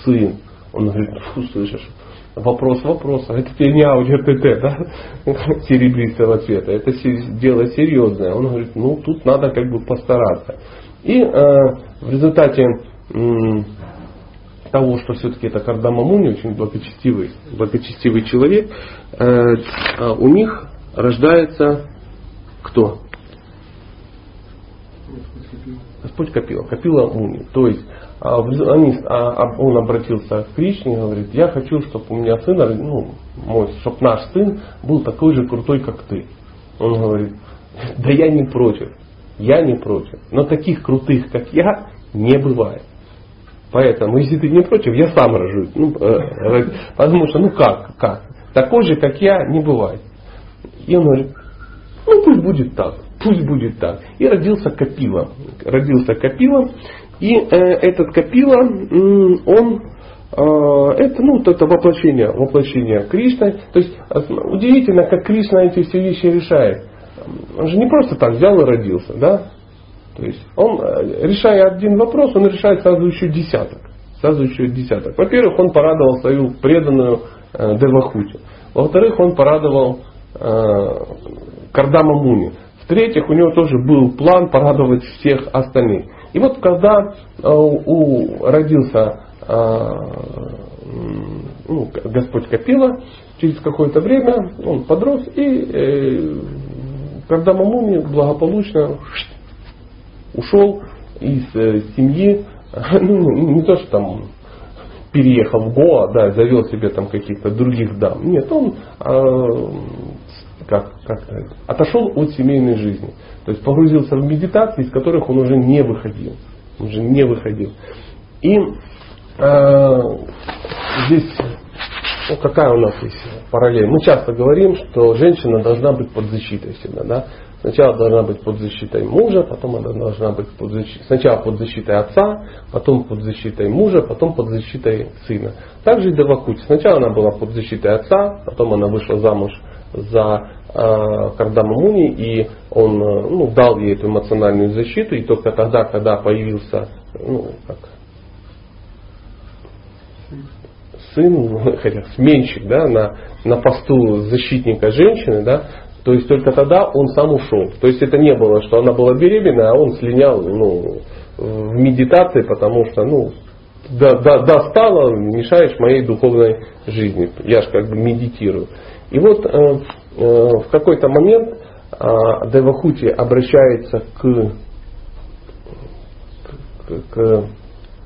сын. Он говорит, фу, слышишь, вопрос вопроса. Это тебе не аудио ТТ, да? Серебристого цвета. Это дело серьезное. Он говорит, ну тут надо как бы постараться. И э, в результате э, того, что все-таки это Кардама Муни, очень благочестивый, благочестивый человек, э, э, у них рождается кто? Господь Капила, Капила Муни. То есть а, они, а, он обратился к Кришне и говорит, я хочу, чтобы у меня сын, ну, мой, чтобы наш сын был такой же крутой, как ты. Он говорит, да я не против, я не против. Но таких крутых, как я, не бывает. Поэтому, если ты не против, я сам рожу. Ну, э, потому что, ну как, как? Такой же, как я, не бывает. И он говорит, ну пусть будет так пусть будет так. И родился Капила. Родился Капила. И э, этот Капила, он э, это, ну, это воплощение, воплощение Кришны. То есть удивительно, как Кришна эти все вещи решает. Он же не просто так взял и родился, да? То есть он, э, решая один вопрос, он решает сразу еще десяток. Сразу еще десяток. Во-первых, он порадовал свою преданную э, Девахути. Во-вторых, он порадовал э, Кардама Муни. В-третьих, у него тоже был план порадовать всех остальных. И вот когда э, у, родился э, ну, Господь Капила, через какое-то время он подрос, и э, когда Мамуни благополучно ушел из семьи, ну, не то, что там переехал в Гоа, да, завел себе там каких-то других дам. Нет, он как, как отошел от семейной жизни. То есть погрузился в медитации, из которых он уже не выходил. Он уже не выходил. И э, здесь ну, какая у нас есть параллель? Мы часто говорим, что женщина должна быть под защитой всегда. Да? Сначала должна быть под защитой мужа, потом она должна быть под защитой, сначала под защитой отца, потом под защитой мужа, потом под защитой сына. Также и Девакути. Сначала она была под защитой отца, потом она вышла замуж за э, Кардама Муни, и он э, ну, дал ей эту эмоциональную защиту, и только тогда, когда появился ну, как, сын, хотя сменщик, да, на, на посту защитника женщины, да, то есть только тогда он сам ушел. То есть это не было, что она была беременна, а он слинял ну, в медитации, потому что ну, достала, мешаешь моей духовной жизни. Я же как бы медитирую. И вот э, э, в какой-то момент э, Девахути обращается к, к, к,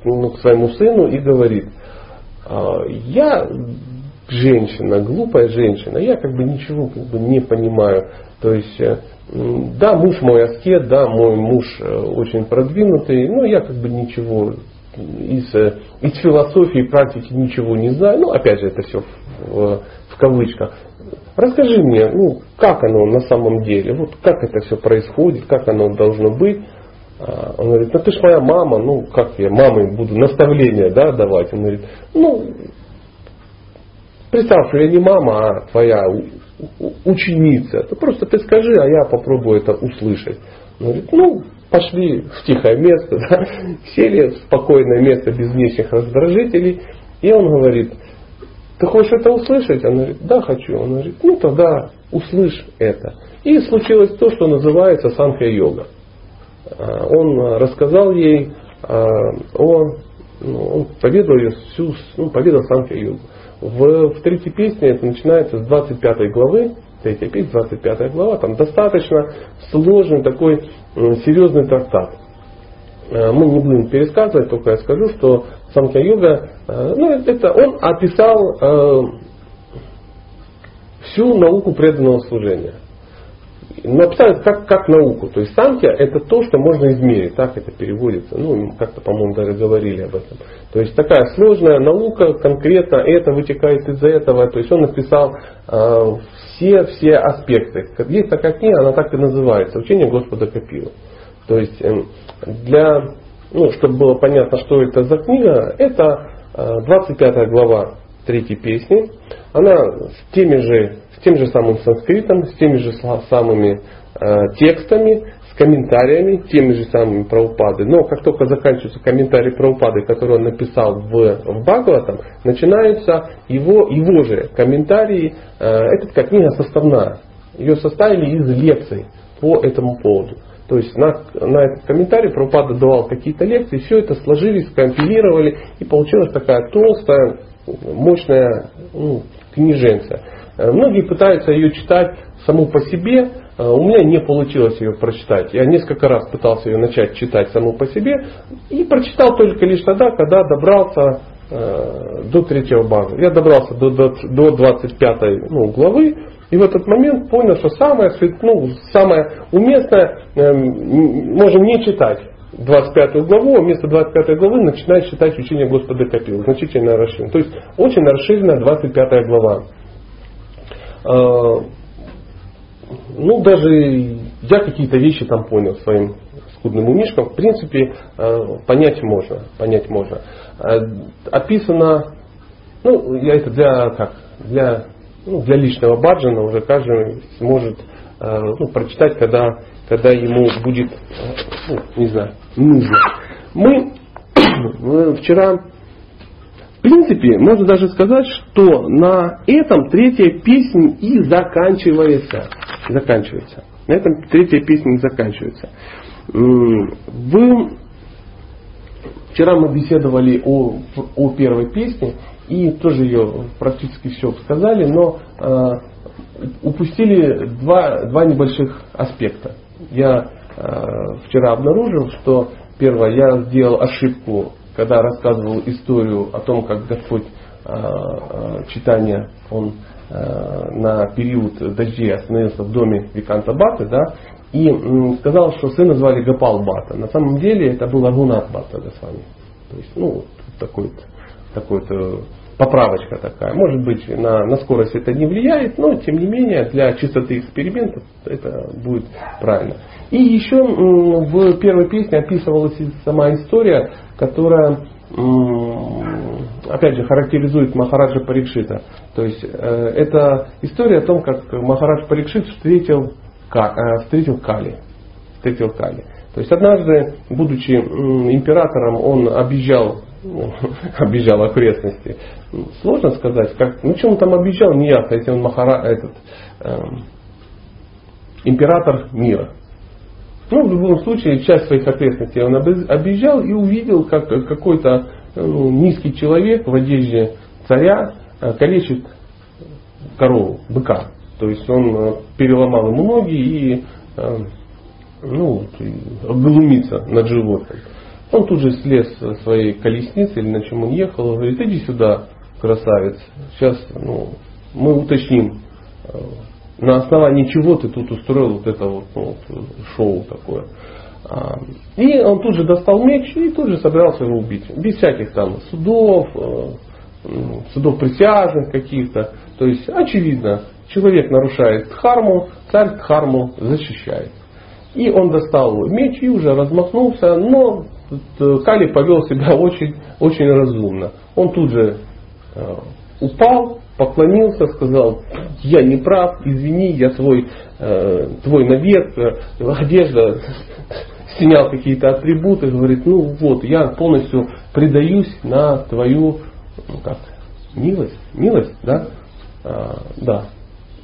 ну, к своему сыну и говорит, «Э, я женщина, глупая женщина, я как бы ничего как бы не понимаю. То есть, э, да, муж мой аскет, да, мой муж э, очень продвинутый, но я как бы ничего из, из философии и практики ничего не знаю. Ну, опять же, это все в кавычках. Расскажи мне, ну, как оно на самом деле, вот как это все происходит, как оно должно быть. А, он говорит, ну ты ж моя мама, ну как я мамой буду наставления да, давать? Он говорит, ну представь, я не мама, а твоя ученица. То просто ты скажи, а я попробую это услышать. Он говорит, ну пошли в тихое место, да, сели в спокойное место без внешних раздражителей. И он говорит, ты хочешь это услышать? Она говорит, да, хочу. Он говорит, ну тогда услышь это. И случилось то, что называется санхя-йога. А, он рассказал ей а, о, ну, он поведал ее всю, ну, поведал санхя-йогу. В, в третьей песне это начинается с 25 главы, третья песня, 25 глава, там достаточно сложный такой серьезный трактат. А, мы не будем пересказывать, только я скажу, что Санкья-йога, э, ну, это он описал э, всю науку преданного служения. Написал как, как науку. То есть санкья это то, что можно измерить. Так это переводится. Ну, как-то, по-моему, даже говорили об этом. То есть такая сложная наука, конкретно это вытекает из этого. То есть он написал э, все, все аспекты. Есть такая книга, она так и называется. Учение Господа Копила. То есть э, для ну, чтобы было понятно, что это за книга, это 25 э, глава третьей песни. Она с, теми же, с тем же самым санскритом, с теми же самыми э, текстами, с комментариями, теми же самыми Праупады. Но как только заканчиваются комментарии Праупады, которые он написал в, в Бхагаватам, начинаются его, его же комментарии. Э, это книга составная. Ее составили из лекций по этому поводу. То есть на, на этот комментарий Прабхупада давал какие-то лекции, все это сложили, скомпилировали, и получилась такая толстая, мощная ну, книженция. Э, многие пытаются ее читать саму по себе, э, у меня не получилось ее прочитать. Я несколько раз пытался ее начать читать саму по себе и прочитал только лишь тогда, когда добрался э, до третьего бага. Я добрался до, до, до 25 ну, главы, и в этот момент понял, что самое, ну, самое уместное, э, можем не читать 25 главу, а вместо 25 главы начинать читать учение Господа Копил. Значительно расширено. То есть очень расширена 25 глава. Э, ну, даже я какие-то вещи там понял своим скудным умишком. В принципе, э, понять можно. Понять можно. Э, описано, ну, я это для, как, для ну, для личного баджана уже каждый сможет э, ну, прочитать, когда, когда ему будет, э, ну, не знаю, нужно. Мы вчера, в принципе, можно даже сказать, что на этом третья песня и заканчивается. Заканчивается. На этом третья песня и заканчивается. Вы Вчера мы беседовали о, о первой песне, и тоже ее практически все сказали, но э, упустили два, два небольших аспекта. Я э, вчера обнаружил, что первое, я сделал ошибку, когда рассказывал историю о том, как Господь э, э, читания, он э, на период дождей остановился в доме Виканта Баты, да, и м, сказал, что сына звали Гапал Бата. На самом деле это был Агунат Бата Госвами. То есть, ну, такой-то такой-то поправочка такая. Может быть, на, на скорость это не влияет, но тем не менее для чистоты экспериментов это будет правильно. И еще в первой песне описывалась сама история, которая опять же характеризует Махараджа Парикшита. То есть э, это история о том, как Махарадж Парикшит встретил, э, встретил Кали. Встретил Кали. То есть однажды, будучи императором, он объезжал объезжал окрестности. Сложно сказать, как, ну что он там объезжал, не ясно, если он Махара, этот, эм, император мира. Ну, в любом случае, часть своих окрестностей он объезжал и увидел, как какой-то ну, низкий человек в одежде царя э, калечит корову, быка. То есть он э, переломал ему ноги и э, ну, глумится над животным. Он тут же слез со своей колесницы или на чем он ехал, говорит, иди сюда, красавец, сейчас ну, мы уточним, э, на основании чего ты тут устроил вот это вот, ну, вот шоу такое. А, и он тут же достал меч и тут же собирался его убить. Без всяких там судов, э, судов присяжных каких-то. То есть, очевидно, человек нарушает дхарму, царь дхарму защищает. И он достал меч и уже размахнулся, но Кали повел себя очень, очень разумно. Он тут же э, упал, поклонился, сказал, я не прав, извини, я твой, э, твой навет, одежда, снял какие-то атрибуты, говорит, ну вот, я полностью предаюсь на твою, ну как, милость, милость, да? А, да,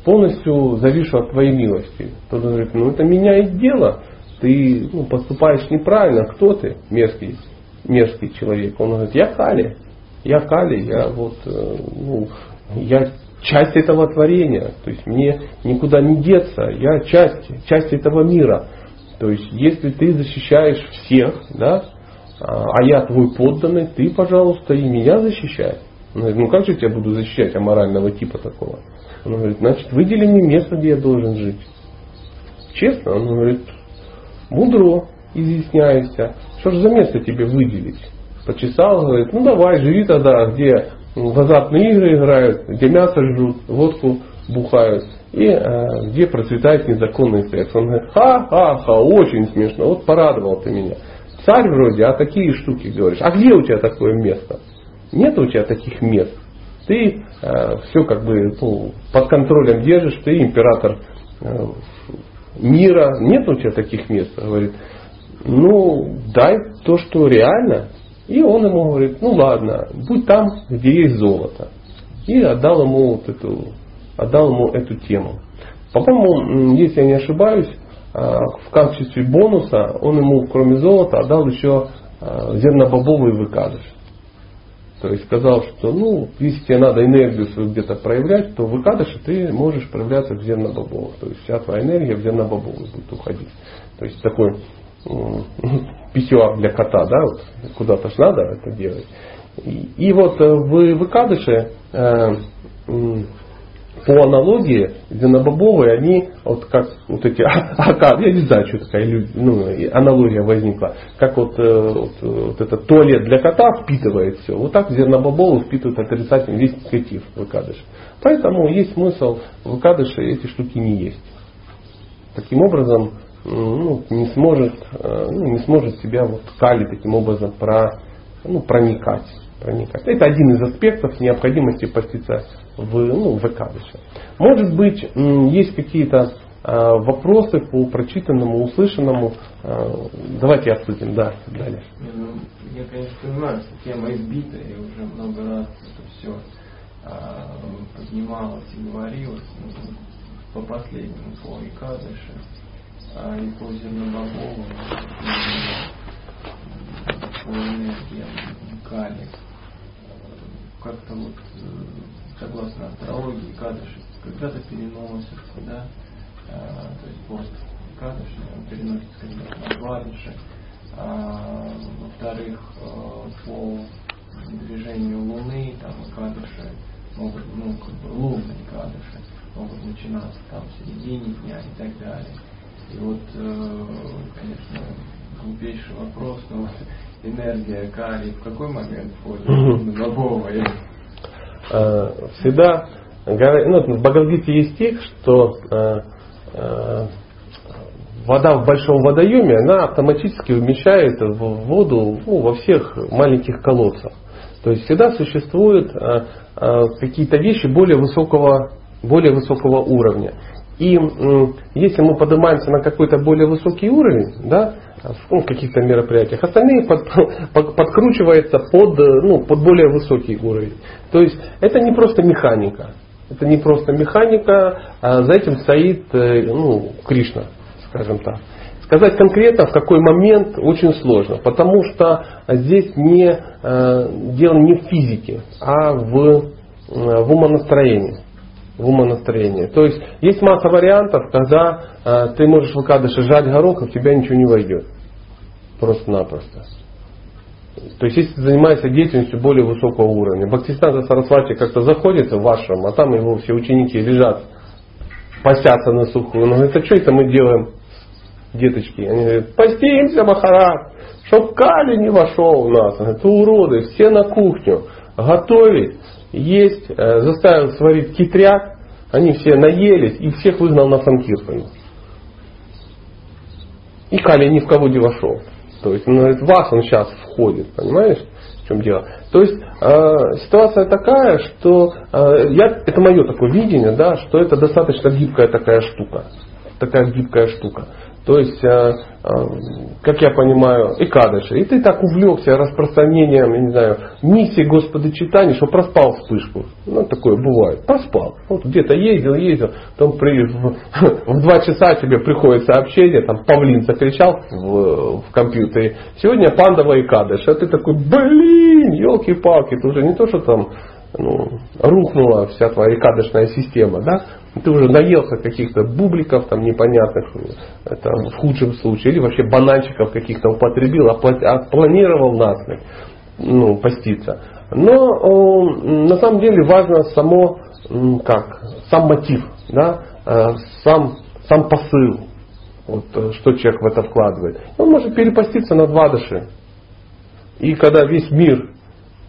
полностью завишу от твоей милости. Тот говорит, ну это меняет дело, ты ну, поступаешь неправильно, кто ты, мерзкий, мерзкий человек. Он говорит, я Кали, я Кали, я вот, э, ну, я часть этого творения, то есть мне никуда не деться, я часть, часть этого мира. То есть если ты защищаешь всех, да, а я твой подданный, ты, пожалуйста, и меня защищай. Он говорит, ну как же я тебя буду защищать аморального типа такого? Он говорит, значит, выдели мне место, где я должен жить. Честно, он говорит, мудро изъясняешься. Что же за место тебе выделить? Почесал, говорит, ну давай, живи тогда, где в азартные игры играют, где мясо жрут, водку бухают и э, где процветает незаконный секс. Он говорит, ха-ха-ха, очень смешно, вот порадовал ты меня. Царь вроде, а такие штуки говоришь. А где у тебя такое место? Нет у тебя таких мест. Ты э, все как бы ну, под контролем держишь, ты император э, мира. Нет у тебя таких мест. Говорит, ну дай то, что реально. И он ему говорит, ну ладно, будь там, где есть золото. И отдал ему вот эту, отдал ему эту тему. По-моему, если я не ошибаюсь, э, в качестве бонуса он ему, кроме золота, отдал еще э, зернобобовый выкадыш. То есть сказал, что ну, если тебе надо энергию свою где-то проявлять, то в Икадыше ты можешь проявляться в зернобобовых. То есть вся твоя энергия в зернобобовых будет уходить. То есть такой писюар для кота, да, вот, куда-то ж надо это делать. И, и вот в, в Икадыше э, по аналогии зенобобовые, они вот как вот эти АК, я не знаю, что такая ну, аналогия возникла, как вот, э, вот, вот этот туалет для кота впитывает все, вот так зернобобовые впитывают отрицательный весь негатив выкадыш. Поэтому есть смысл в выкадыше эти штуки не есть. Таким образом, ну, не сможет, э, ну, не сможет себя вот кали таким образом про, ну, проникать проникать. Это один из аспектов необходимости поститься в, ну, в Экадыше. Может быть, есть какие-то а, вопросы по прочитанному, услышанному. А, давайте обсудим, да, далее. Ну, я, конечно, понимаю, что тема избита, и уже много раз это все а, поднималось и говорилось ну, по последнему по Икадыше и по Зернобобову, по энергиям Кали как-то вот, э, согласно астрологии, кадыши когда-то переносится, да, а, то есть пост кадыши, он переносится когда-то на кладыши. А, во-вторых, а, по движению Луны, там кадыши могут, ну, как бы лунные кадыши могут начинаться там в середине дня и так далее. И вот, э, конечно, глупейший вопрос, но энергия Кали в какой момент входит? Э, всегда, ну, в Бхагавадгите есть стих, что э, э, вода в большом водоеме, она автоматически вмещает в воду ну, во всех маленьких колодцах. То есть всегда существуют какие-то вещи более высокого, более высокого уровня. И если мы поднимаемся на какой-то более высокий уровень, да, ну, в каких-то мероприятиях, остальные под, под, подкручиваются под, ну, под более высокий уровень. То есть это не просто механика. Это не просто механика, а за этим стоит э, ну, Кришна, скажем так. Сказать конкретно, в какой момент, очень сложно, потому что здесь не, э, дело не в физике, а в, э, в умонастроении в умонастроение. То есть есть масса вариантов, когда э, ты можешь в Икадыше сжать горох, и в тебя ничего не войдет. Просто-напросто. То есть, если ты занимаешься деятельностью более высокого уровня, Бхактисната Сарасвати как-то заходит в вашем, а там его все ученики лежат, пасятся на сухую. Он говорит, а что это мы делаем, деточки? Они говорят, постимся, Махарат, чтоб Кали не вошел у нас. Это уроды, все на кухню, готовить есть, э, заставил сварить китряк, они все наелись и всех выгнал на Санкиртану. И калий ни в кого не вошел. То есть ну, в вас он сейчас входит, понимаешь? В чем дело? То есть э, ситуация такая, что э, я, это мое такое видение, да, что это достаточно гибкая такая штука. Такая гибкая штука. То есть, э, э, как я понимаю, и кадыши. И ты так увлекся распространением, я не знаю, миссии Господа читания, что проспал вспышку. Ну, такое бывает. Проспал. Вот где-то ездил, ездил, там при, в, два часа тебе приходит сообщение, там павлин закричал в, в компьютере. Сегодня пандова и кадыш. А ты такой, блин, елки-палки, ты уже не то, что там ну, рухнула вся твоя кадышная система, да, ты уже наелся каких-то бубликов там непонятных, это в худшем случае, или вообще бананчиков каких-то употребил, а планировал насмерть, ну, поститься. Но на самом деле важно само, как, сам мотив, да, э, сам, сам посыл, вот, э, что человек в это вкладывает. Он может перепоститься на два дыши. И когда весь мир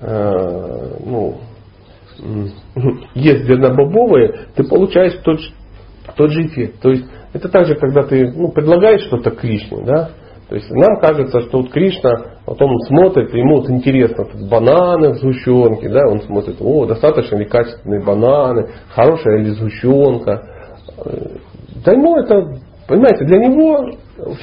э, ну, ест зернобобовые, ты получаешь тот, тот же эффект. То есть это так же, когда ты ну, предлагаешь что-то Кришне, да, то есть нам кажется, что вот Кришна, вот смотрит, ему вот интересно, тут бананы в сгущенке, да, он смотрит, о, достаточно ли качественные бананы, хорошая ли сгущенка. Да ему это, понимаете, для него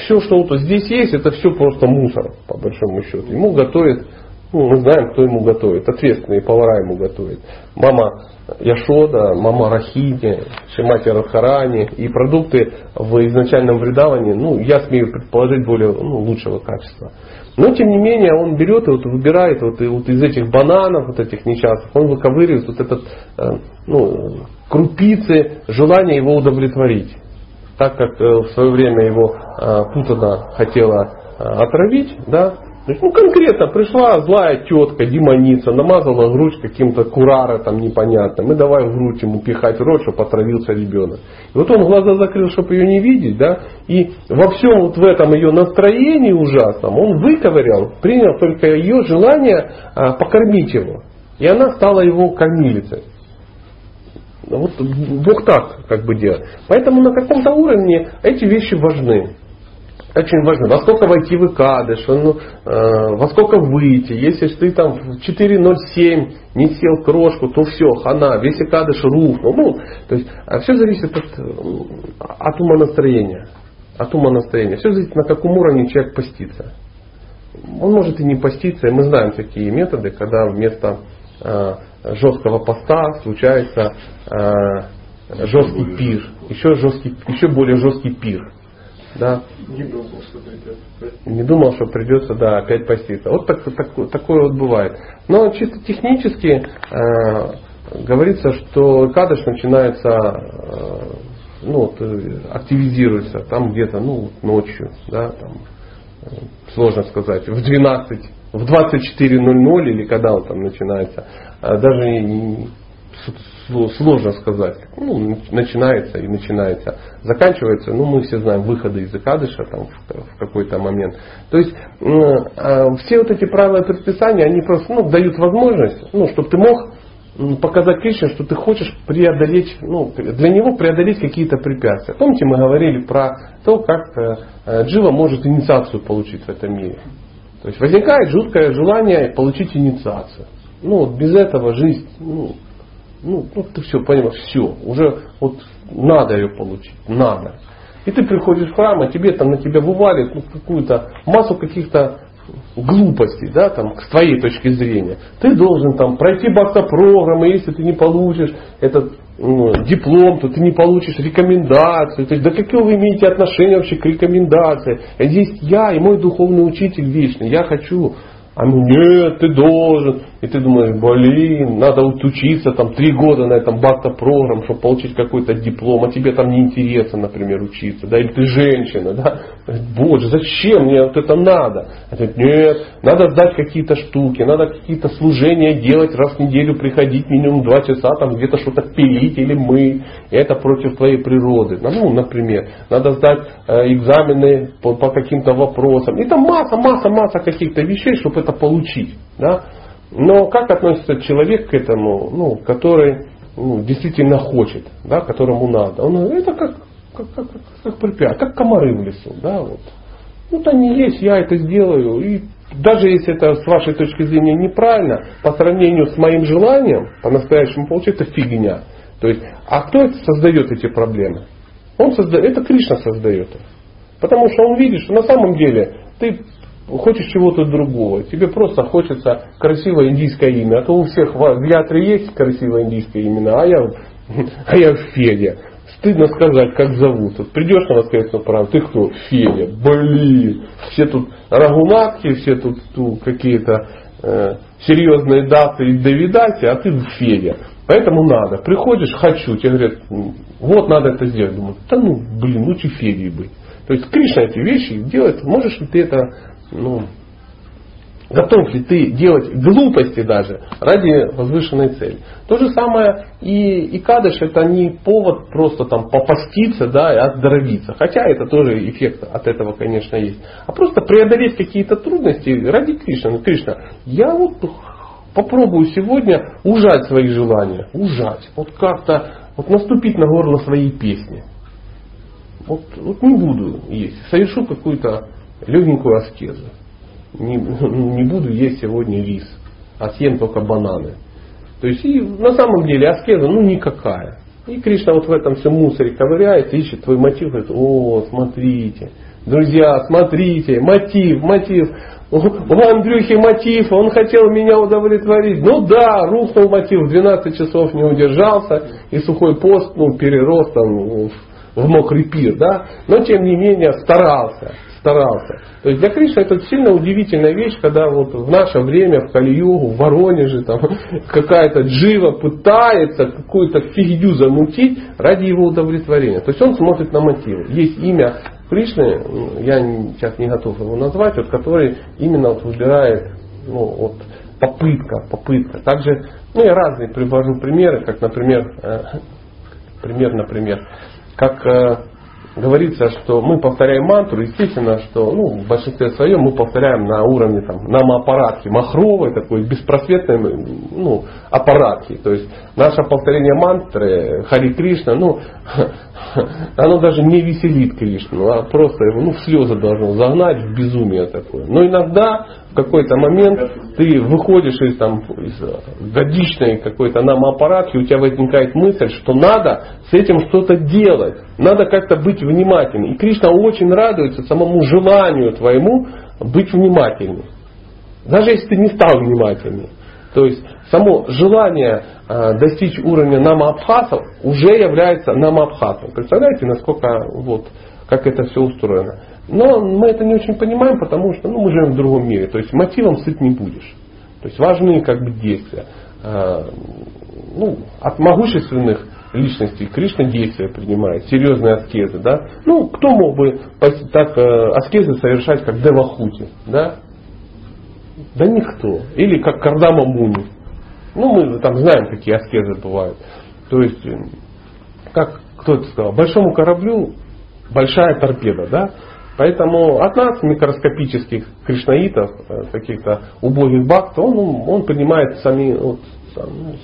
все, что вот здесь есть, это все просто мусор, по большому счету. Ему готовят ну, мы знаем, кто ему готовит. Ответственные повара ему готовят. Мама Яшода, мама Рахини, Шимати Радхарани. И продукты в изначальном вредавании, ну, я смею предположить, более ну, лучшего качества. Но, тем не менее, он берет и вот выбирает вот, и вот из этих бананов, вот этих несчастных, он выковыривает вот этот, э, ну, крупицы желания его удовлетворить. Так как э, в свое время его э, Путана хотела отравить, да, то есть, ну, конкретно пришла злая тетка, демоница, намазала грудь каким-то курара там непонятным, и давай в грудь ему пихать в рот, чтобы отравился ребенок. И вот он глаза закрыл, чтобы ее не видеть, да, и во всем вот в этом ее настроении ужасном он выковырял, принял только ее желание а, покормить его. И она стала его кормилицей. Вот Бог так как бы делает. Поэтому на каком-то уровне эти вещи важны очень важно, во сколько войти в икадыш, ну, э, во сколько выйти. Если ты там в 4.07 не сел крошку, то все, хана, весь икадыш рухнул. Ну, то есть а все зависит от, от ума настроения. От ума настроения. Все зависит, на каком уровне человек постится. Он может и не поститься, и мы знаем такие методы, когда вместо э, жесткого поста случается э, жесткий пир, еще, жесткий, еще более жесткий пир. Да. Не думал, что придется Не думал, что придется, да, опять поститься. Вот так, так, такое вот бывает. Но чисто технически э, говорится, что кадыш начинается, э, ну, вот, э, активизируется там где-то, ну, ночью, да, там, э, сложно сказать, в 12, в 24.00 или когда он там начинается. Э, даже сложно сказать. Ну, начинается и начинается. Заканчивается, ну, мы все знаем, выходы из Икадыша там, в, в какой-то момент. То есть э, все вот эти правила и предписания, они просто ну, дают возможность, ну, чтобы ты мог показать Кришне, что ты хочешь преодолеть, ну, для него преодолеть какие-то препятствия. Помните, мы говорили про то, как э, э, Джива может инициацию получить в этом мире. То есть возникает жуткое желание получить инициацию. Ну, вот без этого жизнь ну, ну, ну ты все понимаешь, все, уже вот надо ее получить, надо. И ты приходишь в храм, а тебе там на тебя вывалит ну, какую-то массу каких-то глупостей, да, там, с твоей точки зрения. Ты должен там пройти бакта-программы, если ты не получишь этот ну, диплом, то ты не получишь рекомендацию. То есть, да какие вы имеете отношение вообще к рекомендации? Здесь я и мой духовный учитель вечный. Я хочу а ну нет, ты должен. И ты думаешь, блин, надо учиться там три года на этом бакта программ, чтобы получить какой-то диплом, а тебе там неинтересно, например, учиться, да, или ты женщина, да. Боже, зачем мне вот это надо? А говорит, нет, надо сдать какие-то штуки, надо какие-то служения делать, раз в неделю приходить минимум два часа, там где-то что-то пилить или мы. Это против твоей природы. Ну, например, надо сдать э, экзамены по, по каким-то вопросам. И там масса, масса, масса каких-то вещей, чтобы это получить. Да? Но как относится человек к этому, ну, который ну, действительно хочет, да, которому надо? Он это как, как, как, как, препятствие, как комары в лесу. Да, вот. Вот они есть, я это сделаю. И даже если это с вашей точки зрения неправильно, по сравнению с моим желанием, по-настоящему получается фигня. То есть, а кто это создает эти проблемы? Он создает, это Кришна создает их. Потому что он видит, что на самом деле ты хочешь чего-то другого. Тебе просто хочется красивое индийское имя. А то у всех в Ятре есть красивое индийское имя, а я, а я Федя. Стыдно сказать, как зовут. Вот придешь на воскресную правду, ты кто? Федя. Блин. Все тут рагунатки, все тут, тут какие-то э, серьезные даты и довидайте, а ты Федя. Поэтому надо. Приходишь, хочу, тебе говорят, вот надо это сделать. Думаю, да ну, блин, лучше Федей быть. То есть Кришна эти вещи делает, можешь ли ты это ну, готов ли ты делать глупости даже ради возвышенной цели. То же самое и, и кадыш это не повод просто там попаститься да, и оздоровиться. Хотя это тоже эффект от этого, конечно, есть. А просто преодолеть какие-то трудности ради Кришны. Ну, Кришна, я вот попробую сегодня ужать свои желания. Ужать. Вот как-то вот наступить на горло своей песни. Вот, вот не буду есть. Совершу какую-то легенькую аскезу. Не, не буду есть сегодня рис, а съем только бананы. То есть и на самом деле аскеза ну никакая. И Кришна вот в этом всем мусоре ковыряется, ищет твой мотив, говорит, о, смотрите, друзья, смотрите, мотив, мотив. У Андрюхи мотив, он хотел меня удовлетворить. Ну да, рухнул мотив, 12 часов не удержался, и сухой пост ну, перерос там, в мокрый пир, да, но тем не менее старался старался. То есть для Кришны это сильно удивительная вещь, когда вот в наше время, в Кали-Югу, в Воронеже, там, какая-то джива пытается какую-то фигню замутить ради его удовлетворения. То есть он смотрит на мотивы. Есть имя Кришны, я сейчас не готов его назвать, вот, который именно вот выбирает ну, вот, попытка, попытка. Также, ну я разные привожу примеры, как, например, э, пример, например, как э, говорится, что мы повторяем мантру, естественно, что ну, в большинстве своем мы повторяем на уровне там, намоаппаратки, махровой, такой беспросветной ну, аппаратки. То есть наше повторение мантры Хари Кришна, ну, оно даже не веселит Кришну, а просто его ну, в слезы должно загнать, в безумие такое. Но иногда в какой-то момент ты выходишь из, там, из годичной какой-то нам аппаратки, у тебя возникает мысль, что надо с этим что-то делать, надо как-то быть внимательным. И Кришна очень радуется самому желанию твоему быть внимательным. Даже если ты не стал внимательным. То есть само желание э, достичь уровня намабхасов уже является намабхасом. Представляете, насколько вот, как это все устроено. Но мы это не очень понимаем, потому что ну, мы живем в другом мире. То есть мотивом сыт не будешь. То есть важны как бы действия. А, ну, от могущественных личностей Кришна действия принимает, серьезные аскезы. Да? Ну, кто мог бы так э, аскезы совершать, как Девахути? Да? да никто. Или как Кардама Муни. Ну, мы там знаем, какие аскезы бывают. То есть, э, как кто это сказал, большому кораблю большая торпеда, да? Поэтому от нас, микроскопических кришнаитов, э, каких-то убогих бхакт, он, он принимает сами, вот, ну,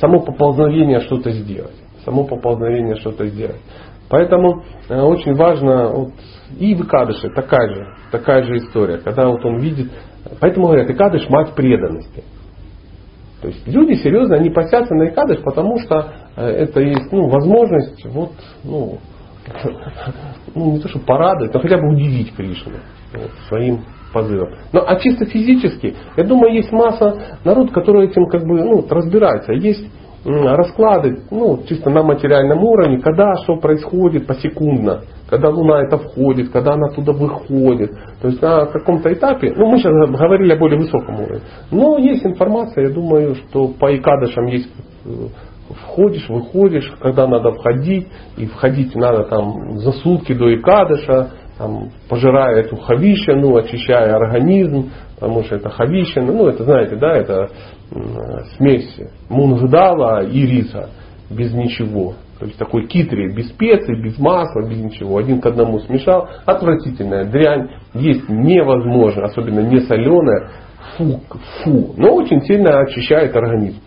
само поползновение что-то сделать. Само поползновение что-то сделать. Поэтому э, очень важно, вот, и в Икадыше такая же, такая же история, когда вот он видит, поэтому говорят, Икадыш мать преданности. То есть люди серьезно, они посятся на Икадыш, потому что э, это есть ну, возможность вот, ну, ну, не то, что порадовать, но хотя бы удивить Кришну вот, своим позывом. Но, а чисто физически, я думаю, есть масса народ, который этим как бы ну, разбирается. Есть расклады, ну, чисто на материальном уровне, когда что происходит посекундно, когда Луна это входит, когда она туда выходит. То есть на каком-то этапе, ну мы сейчас говорили о более высоком уровне, но есть информация, я думаю, что по Икадышам есть э, входишь, выходишь, когда надо входить, и входить надо там за сутки до Икадыша, там, пожирая эту хавищину, очищая организм, потому что это хавищина, ну это знаете, да, это смесь мунгдала и риса без ничего. То есть такой китрий, без специй, без масла, без ничего. Один к одному смешал. Отвратительная дрянь. Есть невозможно, особенно не соленая. Фу, фу. Но очень сильно очищает организм.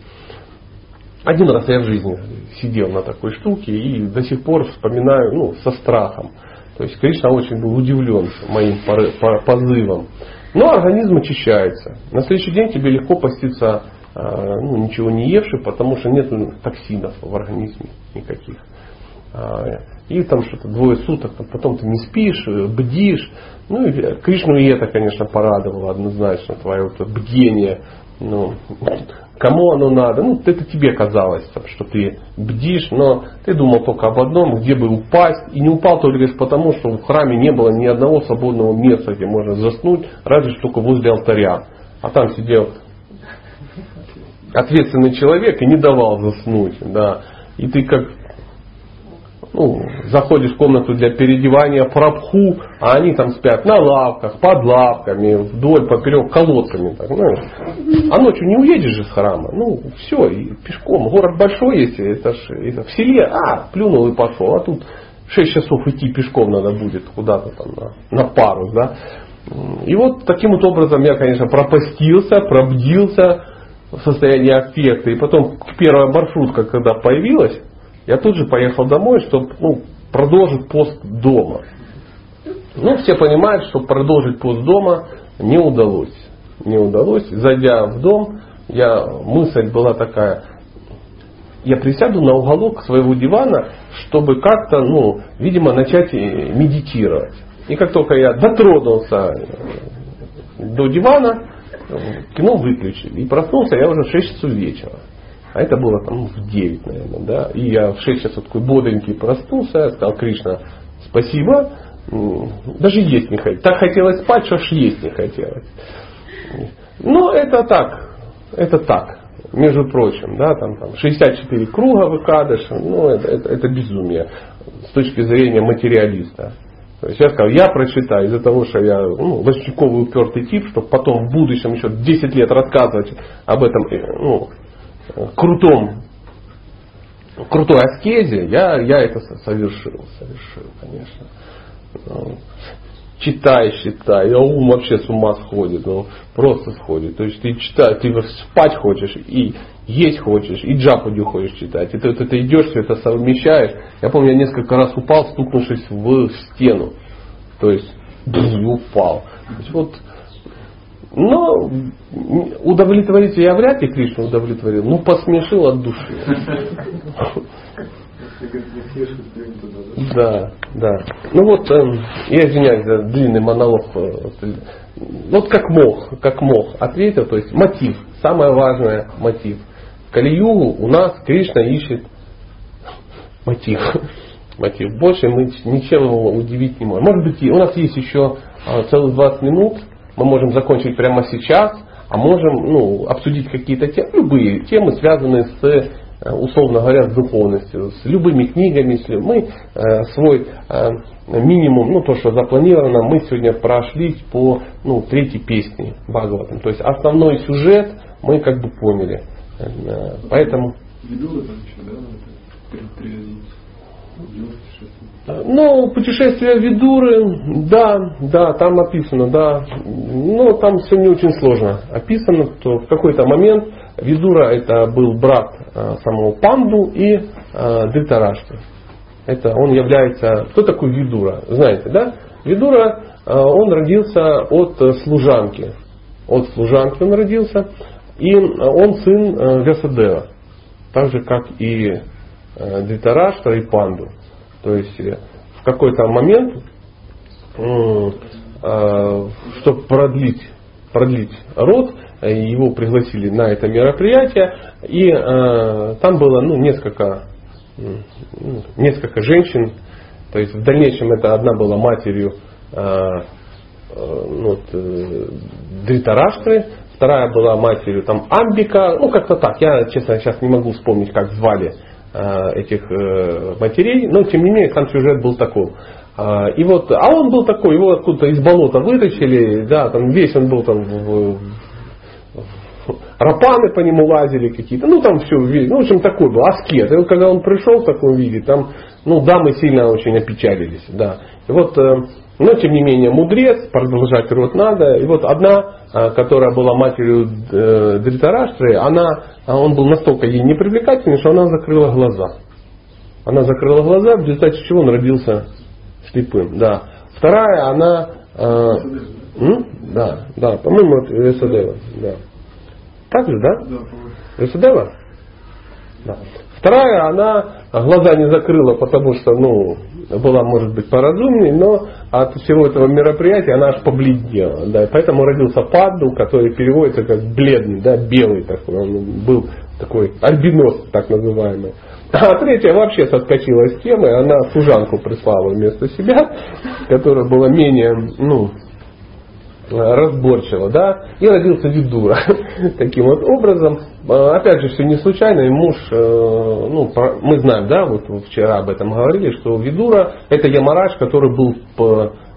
Один раз я в жизни сидел на такой штуке и до сих пор вспоминаю ну, со страхом. То есть Кришна очень был удивлен моим позывом. Но организм очищается. На следующий день тебе легко поститься а, ну, ничего не евший, потому что нет токсинов в организме никаких. А, и там что-то двое суток, потом ты не спишь, э, бдишь. Ну и Кришну и это, конечно, порадовало однозначно, твое вот бдение. Ну, кому оно надо? Ну, это тебе казалось, что ты бдишь, но ты думал только об одном, где бы упасть. И не упал только лишь потому, что в храме не было ни одного свободного места, где можно заснуть, разве что только возле алтаря. А там сидел ответственный человек и не давал заснуть. Да. И ты как ну, заходишь в комнату для переодевания прабху, а они там спят на лавках, под лавками, вдоль, поперек, колодками. Так, ну, а ночью не уедешь же с храма. Ну, все, и пешком. Город большой есть, это ж это в селе, а, плюнул и пошел. А тут 6 часов идти пешком надо будет куда-то там на, на парус, да. И вот таким вот образом я, конечно, пропастился, пробдился в состоянии аффекта. И потом первая маршрутка, когда появилась, я тут же поехал домой, чтобы ну, продолжить пост дома. Ну, все понимают, что продолжить пост дома не удалось. Не удалось. Зайдя в дом, я, мысль была такая, я присяду на уголок своего дивана, чтобы как-то, ну, видимо, начать медитировать. И как только я дотронулся до дивана, кино выключили. И проснулся я уже в 6 часов вечера. А это было там в 9, наверное, да. И я в 6 часов такой бодренький проснулся, сказал, Кришна, спасибо. Даже есть не хотелось. Так хотелось спать, что аж есть не хотелось. Но это так, это так, между прочим, да, там, там 64 круга выкадыш, ну это, это, это безумие с точки зрения материалиста. То есть я сказал, я прочитаю из-за того, что я ну, Васюковый упертый тип, чтобы потом в будущем еще 10 лет рассказывать об этом э, ну, крутом, крутой аскезе, я, я это совершил, совершил, конечно. Ну, читай, читай, а ум вообще с ума сходит, ну, просто сходит. То есть ты читаешь, ты спать хочешь и есть хочешь, и джапудю хочешь читать. И ты, ты, ты идешь, все это совмещаешь. Я помню, я несколько раз упал, стукнувшись в стену. То есть, упал. То есть, вот но удовлетворить я вряд ли Кришну удовлетворил, ну посмешил от души. Да, да. Ну вот, эм, я извиняюсь за длинный монолог. Э, вот как мог, как мог, ответил, то есть мотив, самое важное мотив. Кали-югу у нас Кришна ищет мотив. мотив. Больше мы ничем его удивить не можем. Может быть, у нас есть еще а, целых 20 минут, мы можем закончить прямо сейчас, а можем ну, обсудить какие-то темы, любые темы, связанные с, э, условно говоря, с духовностью, с любыми книгами. Если мы э, свой э, минимум, ну то, что запланировано, мы сегодня прошлись по ну, третьей песне Бхагаватам. То есть основной сюжет мы как бы поняли. Э, поэтому... Веду это еще, да, ну, путешествие Видуры, да, да, там написано, да. Но там все не очень сложно описано, что в какой-то момент Видура это был брат а, самого Панду и а, Дритарашты. Это он является... Кто такой Видура? Знаете, да? Видура, а, он родился от служанки. От служанки он родился. И он сын а, Вясадева. Так же, как и а, Дритараштра и Панду. То есть э, в какой-то момент, э, чтобы продлить, продлить род, э, его пригласили на это мероприятие, и там было ну, несколько, ну, несколько женщин, то есть в дальнейшем это одна была матерью ну, вот, Дритараштры, вторая была матерью там Амбика, ну как-то так, я честно сейчас не могу вспомнить, как звали этих э, матерей, но тем не менее сам сюжет был такой. А, и вот, а он был такой, его откуда-то из болота вытащили, да, там весь он был там в, рапаны по нему лазили какие-то, ну там все, ну в общем такой был, аскет. И вот когда он пришел в таком виде, там, ну дамы сильно очень опечалились, да. И вот э, но, тем не менее, мудрец, продолжать род надо. И вот одна, а, которая была матерью э, Дритараштры, она, а он был настолько ей непривлекательный, что она закрыла глаза. Она закрыла глаза, в результате чего он родился слепым, да. Вторая, она... Э? Да, да, по-моему, это Весадева. Да. Так же, да? Да? Да. Вторая, она глаза не закрыла, потому что, ну, была, может быть, поразумнее, но от всего этого мероприятия она аж побледнела. Да, поэтому родился Падду, который переводится как бледный, да, белый такой. Он был такой альбинос, так называемый. А третья вообще соскочила с темы, она служанку прислала вместо себя, которая была менее, ну, разборчиво, да, и родился Видура. Таким вот образом, а, опять же, все не случайно, и муж, э, ну, мы знаем, да, вот вчера об этом говорили, что Видура это Ямараш, который был,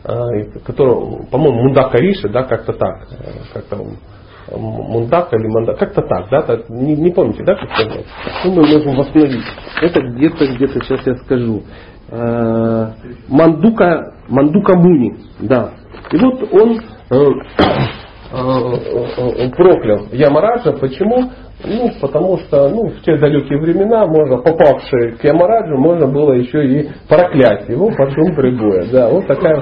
а, который, по-моему, Мундака Риша, да, как-то так, э, как-то Мундак или Мандак, как-то так, да, так, не, не помните, да, как сказать? Ну, мы можем восстановить. Это где-то, где-то, сейчас я скажу. Э, Мандука, Мандука Муни, да. И вот он проклял Ямараджа. Почему? Ну, потому что ну, в те далекие времена, можно, попавшие к Ямараджу, можно было еще и проклять его по шум прибоя. Да, вот такая...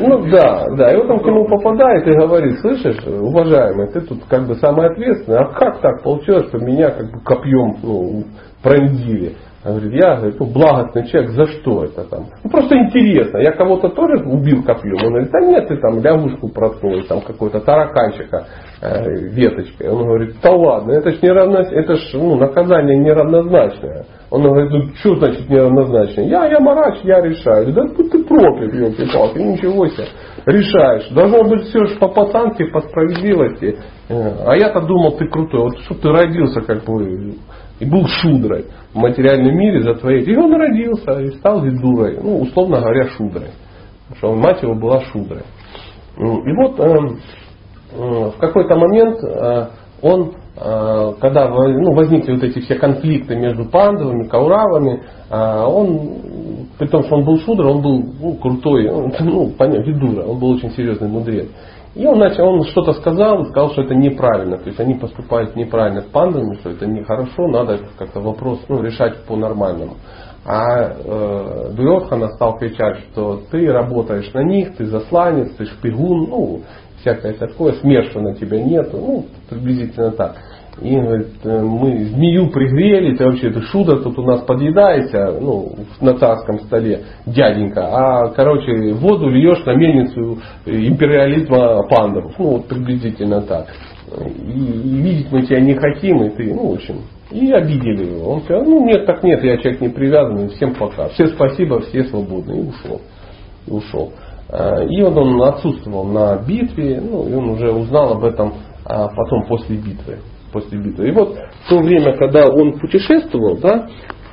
Ну да, да. И вот он к нему попадает и говорит, слышишь, уважаемый, ты тут как бы самый ответственный, а как так получилось, что меня как бы копьем ну, пронзили? Он говорит, я говорит, ну, благостный человек, за что это там? Ну, просто интересно, я кого-то тоже убил копьем? Он говорит, да нет, ты там лягушку проткнул, там какой-то тараканчика э, веточкой. Он говорит, да ладно, это ж, неравно, это ж ну, наказание неравнозначное. Он говорит, ну что значит неравнозначное? Я, я марач, я решаю. Да будь ты проклят, елки-палки, ничего себе. Решаешь. Должно быть все же по пацанке, по справедливости. Э, а я-то думал, ты крутой. Вот что ты родился как бы и был шудрой в материальном мире за твоей. И он родился и стал видурой, ну, условно говоря, шудрой. Потому что мать его была шудрой. И вот э, э, в какой-то момент э, он, э, когда ну, возникли вот эти все конфликты между пандовыми, кауравами, э, он, при том, что он был шудра, он был ну, крутой, ну, понятно, видура, он был очень серьезный мудрец. И он, начал, он что-то сказал сказал, что это неправильно. То есть они поступают неправильно с пандами, что это нехорошо, надо как-то вопрос ну, решать по-нормальному. А э, Дуйодхана стал кричать, что ты работаешь на них, ты засланец, ты шпигун, ну, всякое такое, смерша на тебя нету, ну, приблизительно так. И говорит, «Э, мы змею пригрели, ты вообще ты шуда тут у нас подъедаешься, ну, на царском столе, дяденька, а, короче, воду льешь на мельницу империализма пандов. Ну, вот приблизительно так. И, и видеть мы тебя не хотим, и ты, ну, в общем, и обидели его. Он сказал, ну нет, так нет, я человек не привязанный, всем пока. Все спасибо, все свободны. И ушел. И ушел. А, и вот он отсутствовал на битве, ну, и он уже узнал об этом а потом после битвы после битвы. И вот в то время, когда он путешествовал, да,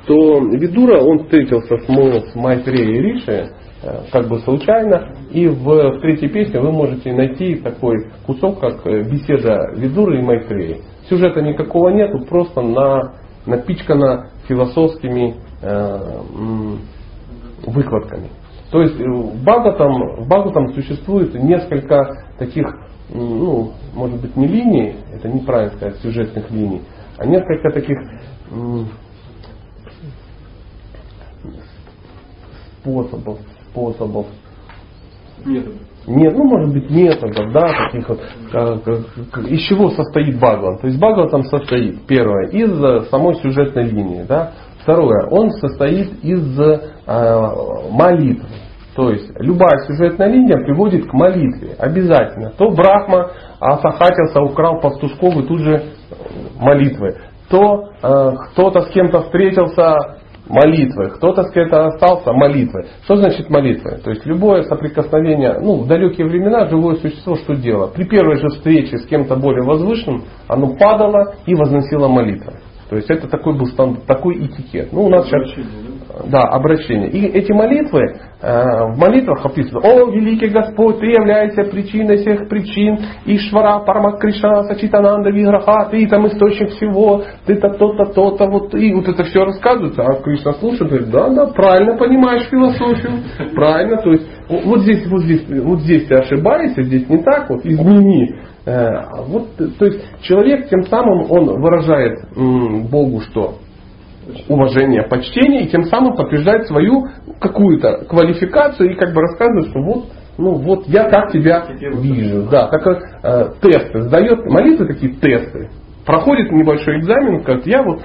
то Видура, он встретился с, с Майтреей Риши, э, как бы случайно, и в, в третьей песне вы можете найти такой кусок, как э, беседа Видуры и Майтреи. Сюжета никакого нету, просто на, напичкана философскими э, выкладками. То есть э, в Бхагаватам, в Бхагаватам существует несколько таких ну, может быть, не линии, это неправильно сказать, сюжетных линий, а несколько таких способов, способов. Методов. Нет, ну может быть методов, да, таких вот, из чего состоит Бхагаван. То есть Бхагаван там состоит, первое, из самой сюжетной линии, да. Второе, он состоит из э, молитв. То есть любая сюжетная линия приводит к молитве. Обязательно. То Брахма осахатился, украл пастушков и тут же молитвы. То э, кто-то с кем-то встретился, молитвы. Кто-то с кем-то остался, молитвы. Что значит молитвы? То есть любое соприкосновение, ну в далекие времена живое существо что делало? При первой же встрече с кем-то более возвышенным, оно падало и возносило молитвы. То есть это такой был стандарт, такой этикет. Ну, у нас сейчас, да, обращение. И эти молитвы, э, в молитвах описано, о, великий Господь, ты являешься причиной всех причин, Ишвара, Парма Кришна, Сачитананда, Виграха, ты там источник всего, ты то то-то, то-то, вот, и вот это все рассказывается, а Кришна слушает, говорит, да, да, правильно понимаешь философию, правильно, то есть вот здесь, вот здесь, вот здесь ты ошибаешься, здесь не так, вот измени. Э, вот, то есть человек тем самым он выражает Богу что? Уважение, почтение, и тем самым подтверждает свою какую-то квалификацию и как бы рассказывает, что вот ну вот я как тебя вижу. Да, как э, тесты сдает, молитвы такие тесты. Проходит небольшой экзамен, как я вот,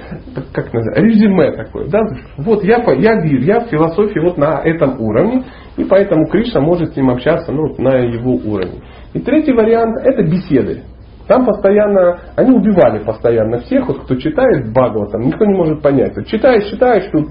как называется, резюме такое, да, вот я, я вижу, я в философии вот на этом уровне, и поэтому Кришна может с ним общаться ну, на его уровне. И третий вариант это беседы. Там постоянно, они убивали постоянно всех, вот кто читает Бхагаватам, никто не может понять. Вот читаешь, читаешь, тут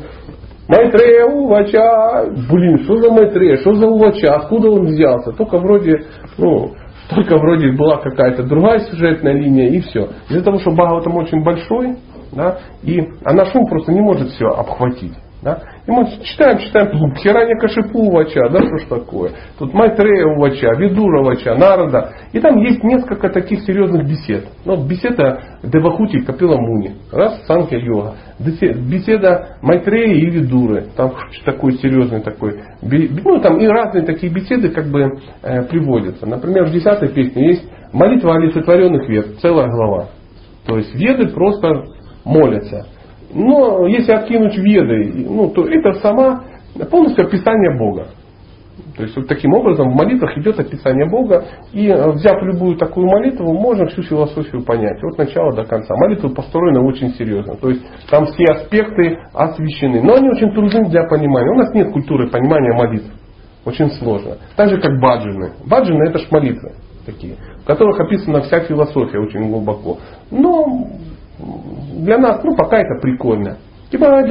Майтрея Увача, блин, что за Майтрея, что за Увача, откуда он взялся? Только вроде, ну, только вроде была какая-то другая сюжетная линия и все. Из-за того, что Бхагаватам очень большой, да, и, а наш ум просто не может все обхватить. Да? И мы читаем, читаем, Хираня Кашипу Вача, да что ж такое. Тут Майтрея Вача, Видура Вача, Нарада. И там есть несколько таких серьезных бесед. Ну, беседа Девахути Капила Муни, раз Санкя Йога. Беседа Майтрея и Видуры. Там такой серьезный такой. Ну, там и разные такие беседы как бы э, приводятся. Например, в десятой песне есть молитва олицетворенных вед, целая глава. То есть веды просто молятся. Но если откинуть веды, ну, то это сама полностью описание Бога. То есть вот таким образом в молитвах идет описание Бога, и э, взяв любую такую молитву, можно всю философию понять, от начала до конца. Молитва построена очень серьезно, то есть там все аспекты освещены, но они очень трудны для понимания. У нас нет культуры понимания молитв, очень сложно. Так же как баджины. Баджины это ж молитвы такие, в которых описана вся философия очень глубоко. Но для нас, ну, пока это прикольно. Типа,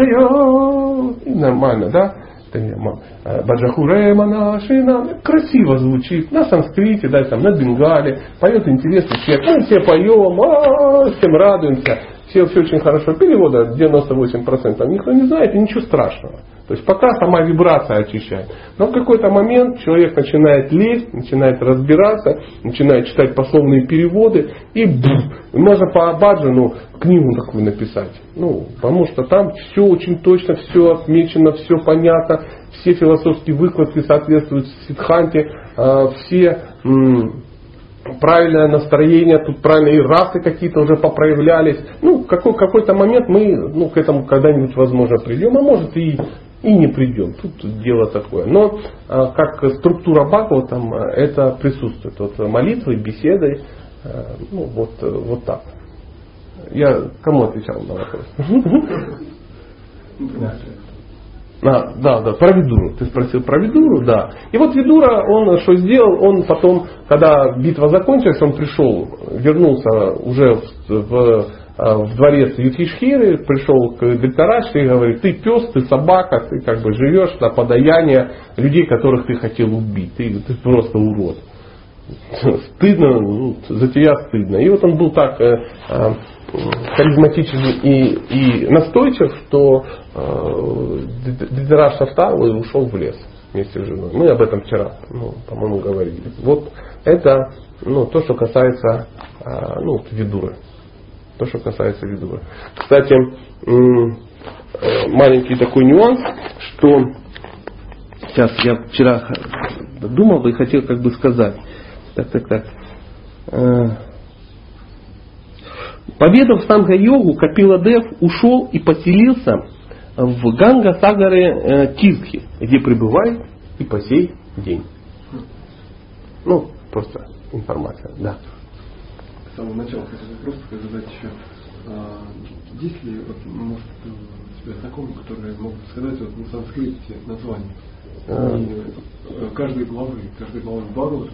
нормально, да? Э, Баджахуре Манашина красиво звучит на санскрите, да, там, на бенгале, поет интересный текст, мы все поем, а, всем радуемся, все, все очень хорошо. Перевода 98% никто не знает, и ничего страшного. То есть пока сама вибрация очищает. Но в какой-то момент человек начинает лезть, начинает разбираться, начинает читать пословные переводы, и бф, можно по Абаджану книгу такую написать. Ну, потому что там все очень точно, все отмечено, все понятно, все философские выкладки соответствуют Сидханте, а, все правильное настроение, тут правильные расы какие-то уже попроявлялись. Ну, какой, какой-то момент мы ну, к этому когда-нибудь, возможно, придем, а может и и не придем. Тут дело такое. Но а, как структура Бхагава там а, это присутствует. Вот молитвы, беседы, а, ну вот, вот так. Я кому отвечал на вопрос? А, да, да, про Видуру. Ты спросил про Видуру, да. И вот Видура, он что сделал? Он потом, когда битва закончилась, он пришел, вернулся уже в, в а, в дворец Юдхишхиры, пришел к Дельтарашке и говорит, ты пес, ты собака, ты как бы живешь на подаяние людей, которых ты хотел убить. Ты, ты просто урод. Стыдно, ну, за тебя стыдно. И вот он был так э, э, харизматичен и, и настойчив, что э, Дельтараш встал и ушел в лес вместе с женой. Мы об этом вчера, ну, по-моему, говорили. Вот это ну, то, что касается э, ну, Видуры. То, что касается видура. Кстати, э, маленький такой нюанс, что сейчас я вчера думал и хотел как бы сказать. Так, так, так. Э, Поведав Санга-йогу, Капиладев ушел и поселился в Ганга-Сагаре э, Тирхи, где пребывает и по сей день. Ну, просто информация, да с самого начала хотел вопрос задать еще. А, есть ли, вот, может, у тебя знакомые, которые могут сказать вот, на санскрите название? А... Э, каждой главы, каждой главы Бхагавата?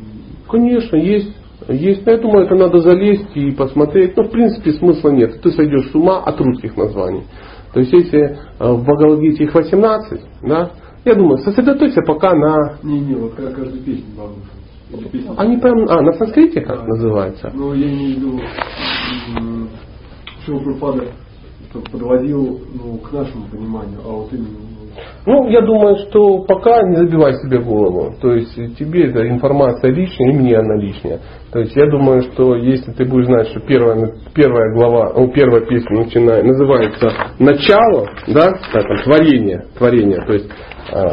Конечно, есть. Есть, думаю, это надо залезть и посмотреть. Но в принципе смысла нет. Ты сойдешь с ума от русских названий. То есть если э, в Бхагавадгите их 18, да, я думаю, сосредоточься пока на... Не, не, вот каждую песню Бхагавата. Они прям, а, на санскрите как да. называется? Ну, я в виду, что Прабхупада подводил ну, к нашему пониманию, а вот именно ну, я думаю, что пока не забивай себе голову. То есть тебе эта информация лишняя, и мне она лишняя. То есть я думаю, что если ты будешь знать, что первая, первая глава, ну, первая песня начинает, называется «Начало», да, там, творение, творение, то есть а,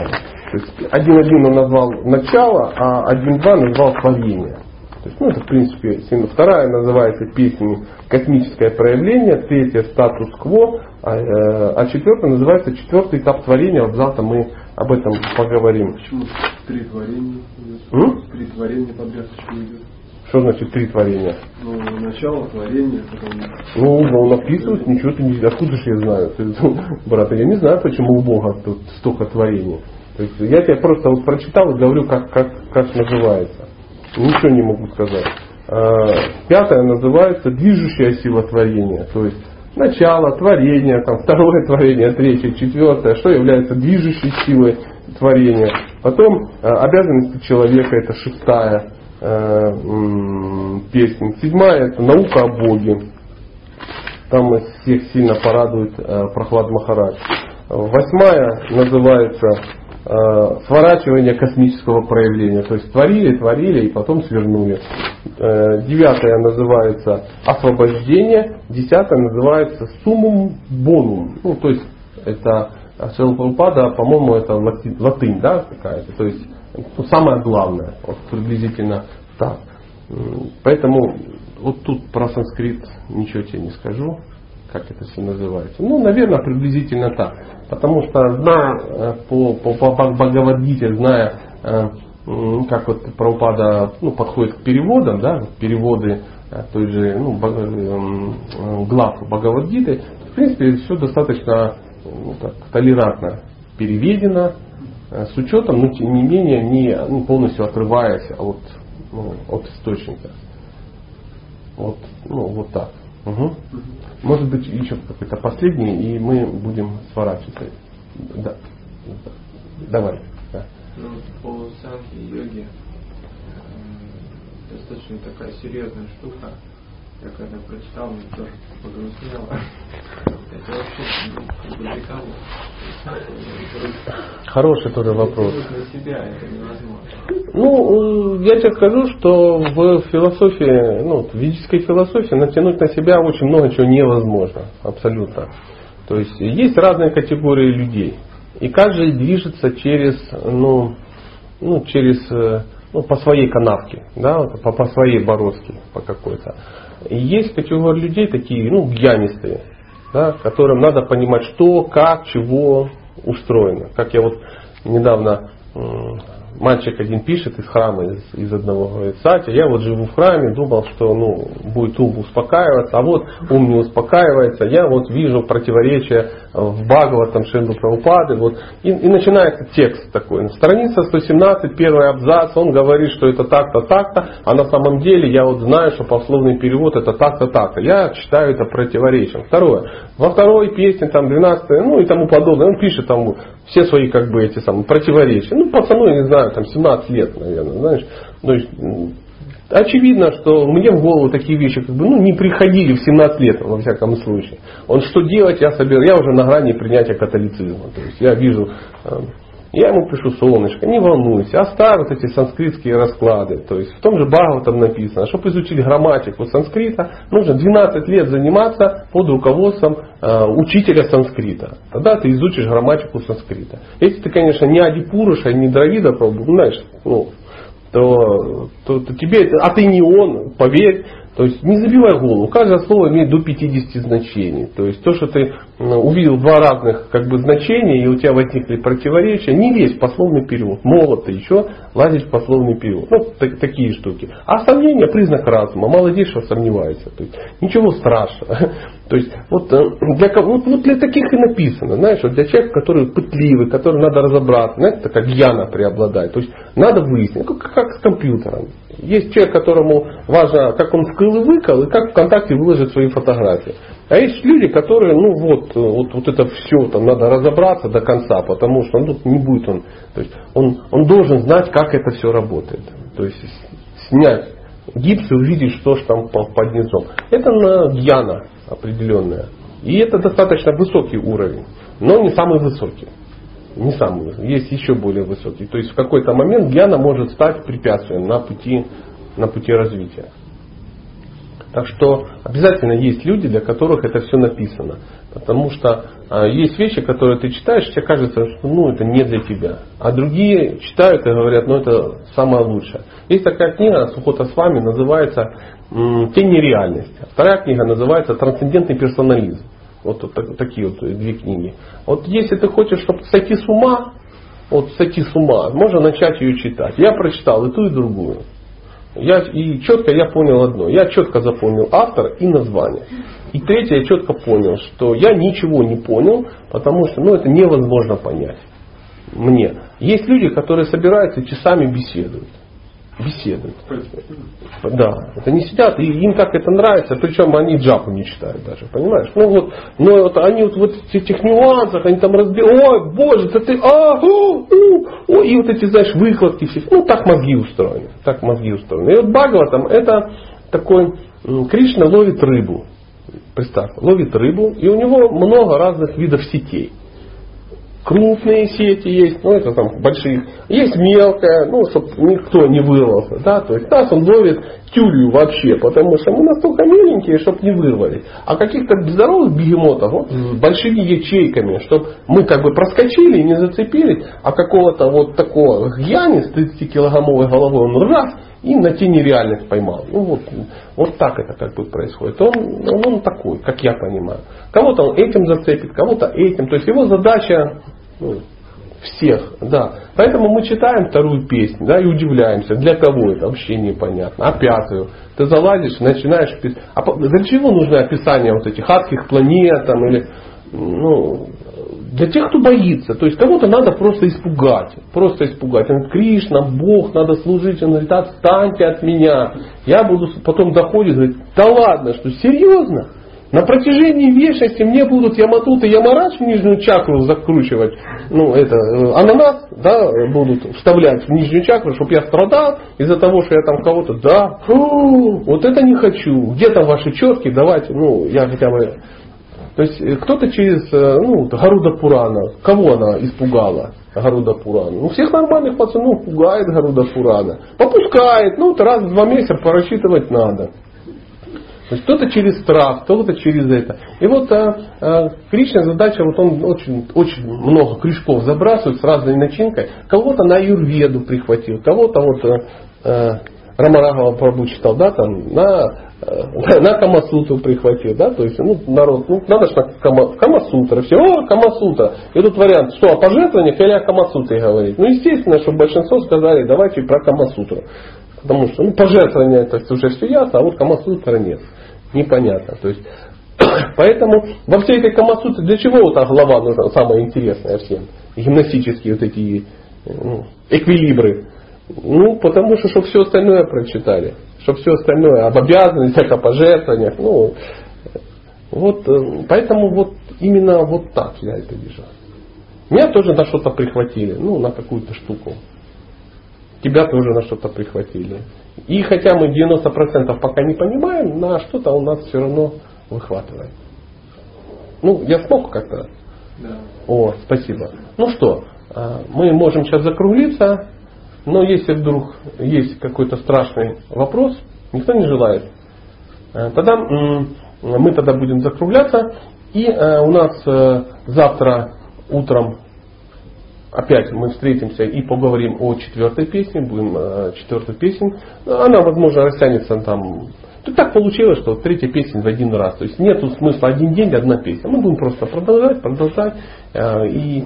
то есть один-один он назвал начало, а один-два назвал творение. То есть, ну, это, в принципе, вторая называется песня «Космическое проявление», третья «Статус-кво», а, э, а четвертая называется «Четвертый этап творения». Вот завтра мы об этом поговорим. Почему три творения М? Три творения подряд почему идет? Что значит три творения? Ну, начало творения, потом... Ну, он описывает, ничего ты не... Откуда же я знаю? Брат, я не знаю, почему у Бога тут столько творений. То есть я тебе просто вот прочитал и говорю, как, как, как называется. Ничего не могу сказать. А, Пятое называется движущая сила творения. То есть начало, творение, там, второе творение, третье, четвертое, что является движущей силой творения. Потом а, обязанности человека, это шестая э, песня. Седьмая это наука о Боге. Там всех сильно порадует э, Прохлад Махарадж. Восьмая называется сворачивание космического проявления. То есть творили, творили и потом свернули. Э, девятая называется освобождение. Десятая называется суммум бонум. Ну, то есть это Шилпрупада, по-моему, это латынь, латынь да, какая-то. То есть ну, самое главное, вот, приблизительно так. Поэтому вот тут про санскрит ничего тебе не скажу, как это все называется. Ну, наверное, приблизительно так. Потому что зная э, по, по, по Бхагавадгите, зная, э, как вот Прабхупада ну, подходит к переводам, да, переводы э, той же ну, э, глав Бхагавадгиты, в принципе, все достаточно ну, так, толерантно переведено, с учетом, но тем не менее не ну, полностью отрываясь от, ну, от источника. Вот, ну, вот так. Мгм. Может быть, еще какой-то последний, и мы будем сворачиваться. Да. Давай. Да. Ну, по санхи и йоге э, достаточно такая серьезная штука. Я когда прочитал, мне тоже погрустнело. Это вообще ну, как бы для кого? Хороший тоже вопрос. На себя это невозможно. Ну, э, я тебе скажу, что в философии, ну, в ведической философии натянуть на себя очень много чего невозможно. Абсолютно. То есть есть разные категории людей. И каждый движется через, ну, ну через, э, ну, по своей канавке, да, по, по своей бороздке, по какой-то. И есть категория людей такие, ну, гьянистые, да, которым надо понимать, что, как, чего устроено. Как я вот недавно мальчик один пишет из храма, из, из одного, говорит, Сатя, я вот живу в храме, думал, что ну, будет ум успокаиваться, а вот ум не успокаивается, я вот вижу противоречия в Бхагаватам Шинду Прабхупады, вот, и, и начинается текст такой, страница 117, первый абзац, он говорит, что это так-то, так-то, а на самом деле я вот знаю, что пословный перевод это так-то, так-то, я считаю это противоречием. Второе, во второй песне, там, 12 ну и тому подобное, он пишет там все свои как бы эти самые противоречия. Ну, пацану, я не знаю, там 17 лет, наверное, знаешь. То есть, очевидно, что мне в голову такие вещи как бы, ну, не приходили в 17 лет, во всяком случае. Он что делать, я собираю, я уже на грани принятия католицизма. То есть я вижу, э, я ему пишу, солнышко, не волнуйся, оставь вот эти санскритские расклады. То есть в том же Бхагаватам написано, чтобы изучить грамматику санскрита, нужно 12 лет заниматься под руководством э, учителя санскрита. Тогда ты изучишь грамматику санскрита. Если ты, конечно, не Адипуруша, не Дравида, пробуешь, знаешь, ну, то, то, то тебе, а ты не он, поверь, то есть не забивай голову. Каждое слово имеет до 50 значений. То есть то, что ты увидел два разных как бы, значения, и у тебя возникли противоречия, не лезь в пословный перевод. Молод ты еще лазить в пословный перевод. Ну, так- такие штуки. А сомнение признак разума. Людей, что сомневается. То есть, ничего страшного. То есть, вот э, для, кого- вот, для таких и написано. Знаешь, вот для человека, который пытливый, который надо разобраться. Знаете, такая гьяна преобладает. То есть, надо выяснить, ну, как, как с компьютером. Есть человек, которому важно, как он вкрыл и выкал, и как ВКонтакте выложит свои фотографии. А есть люди, которые, ну вот, э, вот, вот это все, там надо разобраться до конца, потому что ну, не будет он. То есть он, он должен знать, как это все работает. То есть снять гипс и увидеть, что ж там по- под низом. Это на гьяна определенная. И это достаточно высокий уровень, но не самый высокий. Не самый высокий. Есть еще более высокий. То есть в какой-то момент гьяна может стать препятствием на пути, на пути развития. Так что обязательно есть люди, для которых это все написано. Потому что а, есть вещи, которые ты читаешь, тебе кажется, что ну, это не для тебя. А другие читают и говорят, ну это самое лучшее. Есть такая книга Сухота с вами, называется «Тень нереальности». Вторая книга называется «Трансцендентный персонализм». Вот, вот так- такие вот две книги. Вот если ты хочешь, чтобы сойти с ума, вот сойти с ума, можно начать ее читать. Я прочитал и ту, и другую. Я, и четко я понял одно. Я четко запомнил автор и название. И третье, я четко понял, что я ничего не понял, потому что ну, это невозможно понять мне. Есть люди, которые собираются и часами беседуют беседуют. Да, это не сидят, и им как это нравится, причем они джапу не читают даже, понимаешь? Ну вот, но вот они вот в этих нюансах, они там разбирают, ой, боже, это ты, а, о, о, и вот эти, знаешь, выкладки все, ну так мозги устроены, так мозги устроены. И вот Бхагаватам это такой, Кришна ловит рыбу, представь, ловит рыбу, и у него много разных видов сетей крупные сети есть, ну это там большие, есть мелкая, ну чтобы никто не вырвался, да, то есть нас он ловит тюрью вообще, потому что мы настолько меленькие, чтобы не вырвались. А каких-то здоровых бегемотов вот, с большими ячейками, чтобы мы как бы проскочили и не зацепились, а какого-то вот такого гьяни с 30-килограммовой головой он раз и на тени реальность поймал. Ну вот, вот так это как бы происходит. Он, он такой, как я понимаю. Кого-то он этим зацепит, кого-то этим. То есть его задача ну, всех, да. Поэтому мы читаем вторую песню, да, и удивляемся, для кого это вообще непонятно. А пятую, ты залазишь, начинаешь писать. А для чего нужно описание вот этих адских планет там, или ну, для тех, кто боится. То есть кого-то надо просто испугать. Просто испугать. Он говорит, Кришна, Бог, надо служить. Он говорит, отстаньте от меня. Я буду, потом доходит, говорит, да ладно, что, серьезно? На протяжении вечности мне будут Яматут и Ямарадж в нижнюю чакру закручивать, ну, это, э, ананас, да, будут вставлять в нижнюю чакру, чтобы я страдал из-за того, что я там кого-то, да, фу, вот это не хочу. Где там ваши четки, давайте, ну, я хотя бы... То есть э, кто-то через, э, ну, Гаруда Пурана, кого она испугала? Гаруда Пурана. Ну, всех нормальных пацанов пугает Гаруда Пурана. Попускает, ну, раз в два месяца порассчитывать надо. То есть кто-то через страх, кто-то через это. И вот а, а, Кришна задача, вот он очень, очень много крючков забрасывает с разной начинкой. Кого-то на юрведу прихватил, кого-то вот а, а Рамарагова Прабу читал, да, там, на, на Камасутру прихватил, да, то есть, ну, народ, ну, надо же на Кама, Камасутра, все, о, Камасутра. И тут вариант, что, о пожертвованиях или о Камасутре говорить. Ну, естественно, что большинство сказали, давайте про Камасутру. Потому что ну, пожертвование это уже все ясно, а вот Камасутра нет. Непонятно. То есть, поэтому во всей этой Камасутре для чего вот та глава нужна, самая интересная всем? Гимнастические вот эти ну, эквилибры. Ну, потому что, чтобы все остальное прочитали. Чтобы все остальное об обязанностях, о пожертвованиях. Ну, вот, э, поэтому вот именно вот так я это вижу. Меня тоже на что-то прихватили, ну, на какую-то штуку тебя тоже на что-то прихватили. И хотя мы 90% пока не понимаем, на что-то у нас все равно выхватывает. Ну, я смог как-то? Да. О, спасибо. Ну что, а, мы можем сейчас закруглиться, но если вдруг есть какой-то страшный вопрос, никто не желает, а, тогда мы тогда будем закругляться. И а, у нас э, завтра утром опять мы встретимся и поговорим о четвертой песне, будем э, четвертую песню. Она, возможно, растянется там. Тут так получилось, что третья песня в один раз. То есть нет смысла один день, одна песня. Мы будем просто продолжать, продолжать э, и э,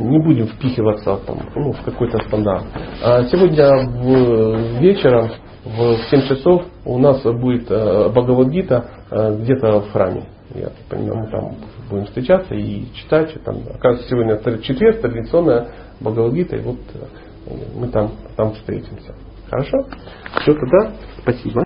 не будем впихиваться там, ну, в какой-то стандарт. А сегодня в, вечером в 7 часов у нас будет э, Бхагавадгита э, где-то в храме. Я понимаю, мы там будем встречаться и читать. Там, оказывается, сегодня четверг, традиционная Бхагавадгита, и вот э, мы там, там встретимся. Хорошо? Все тогда. Спасибо.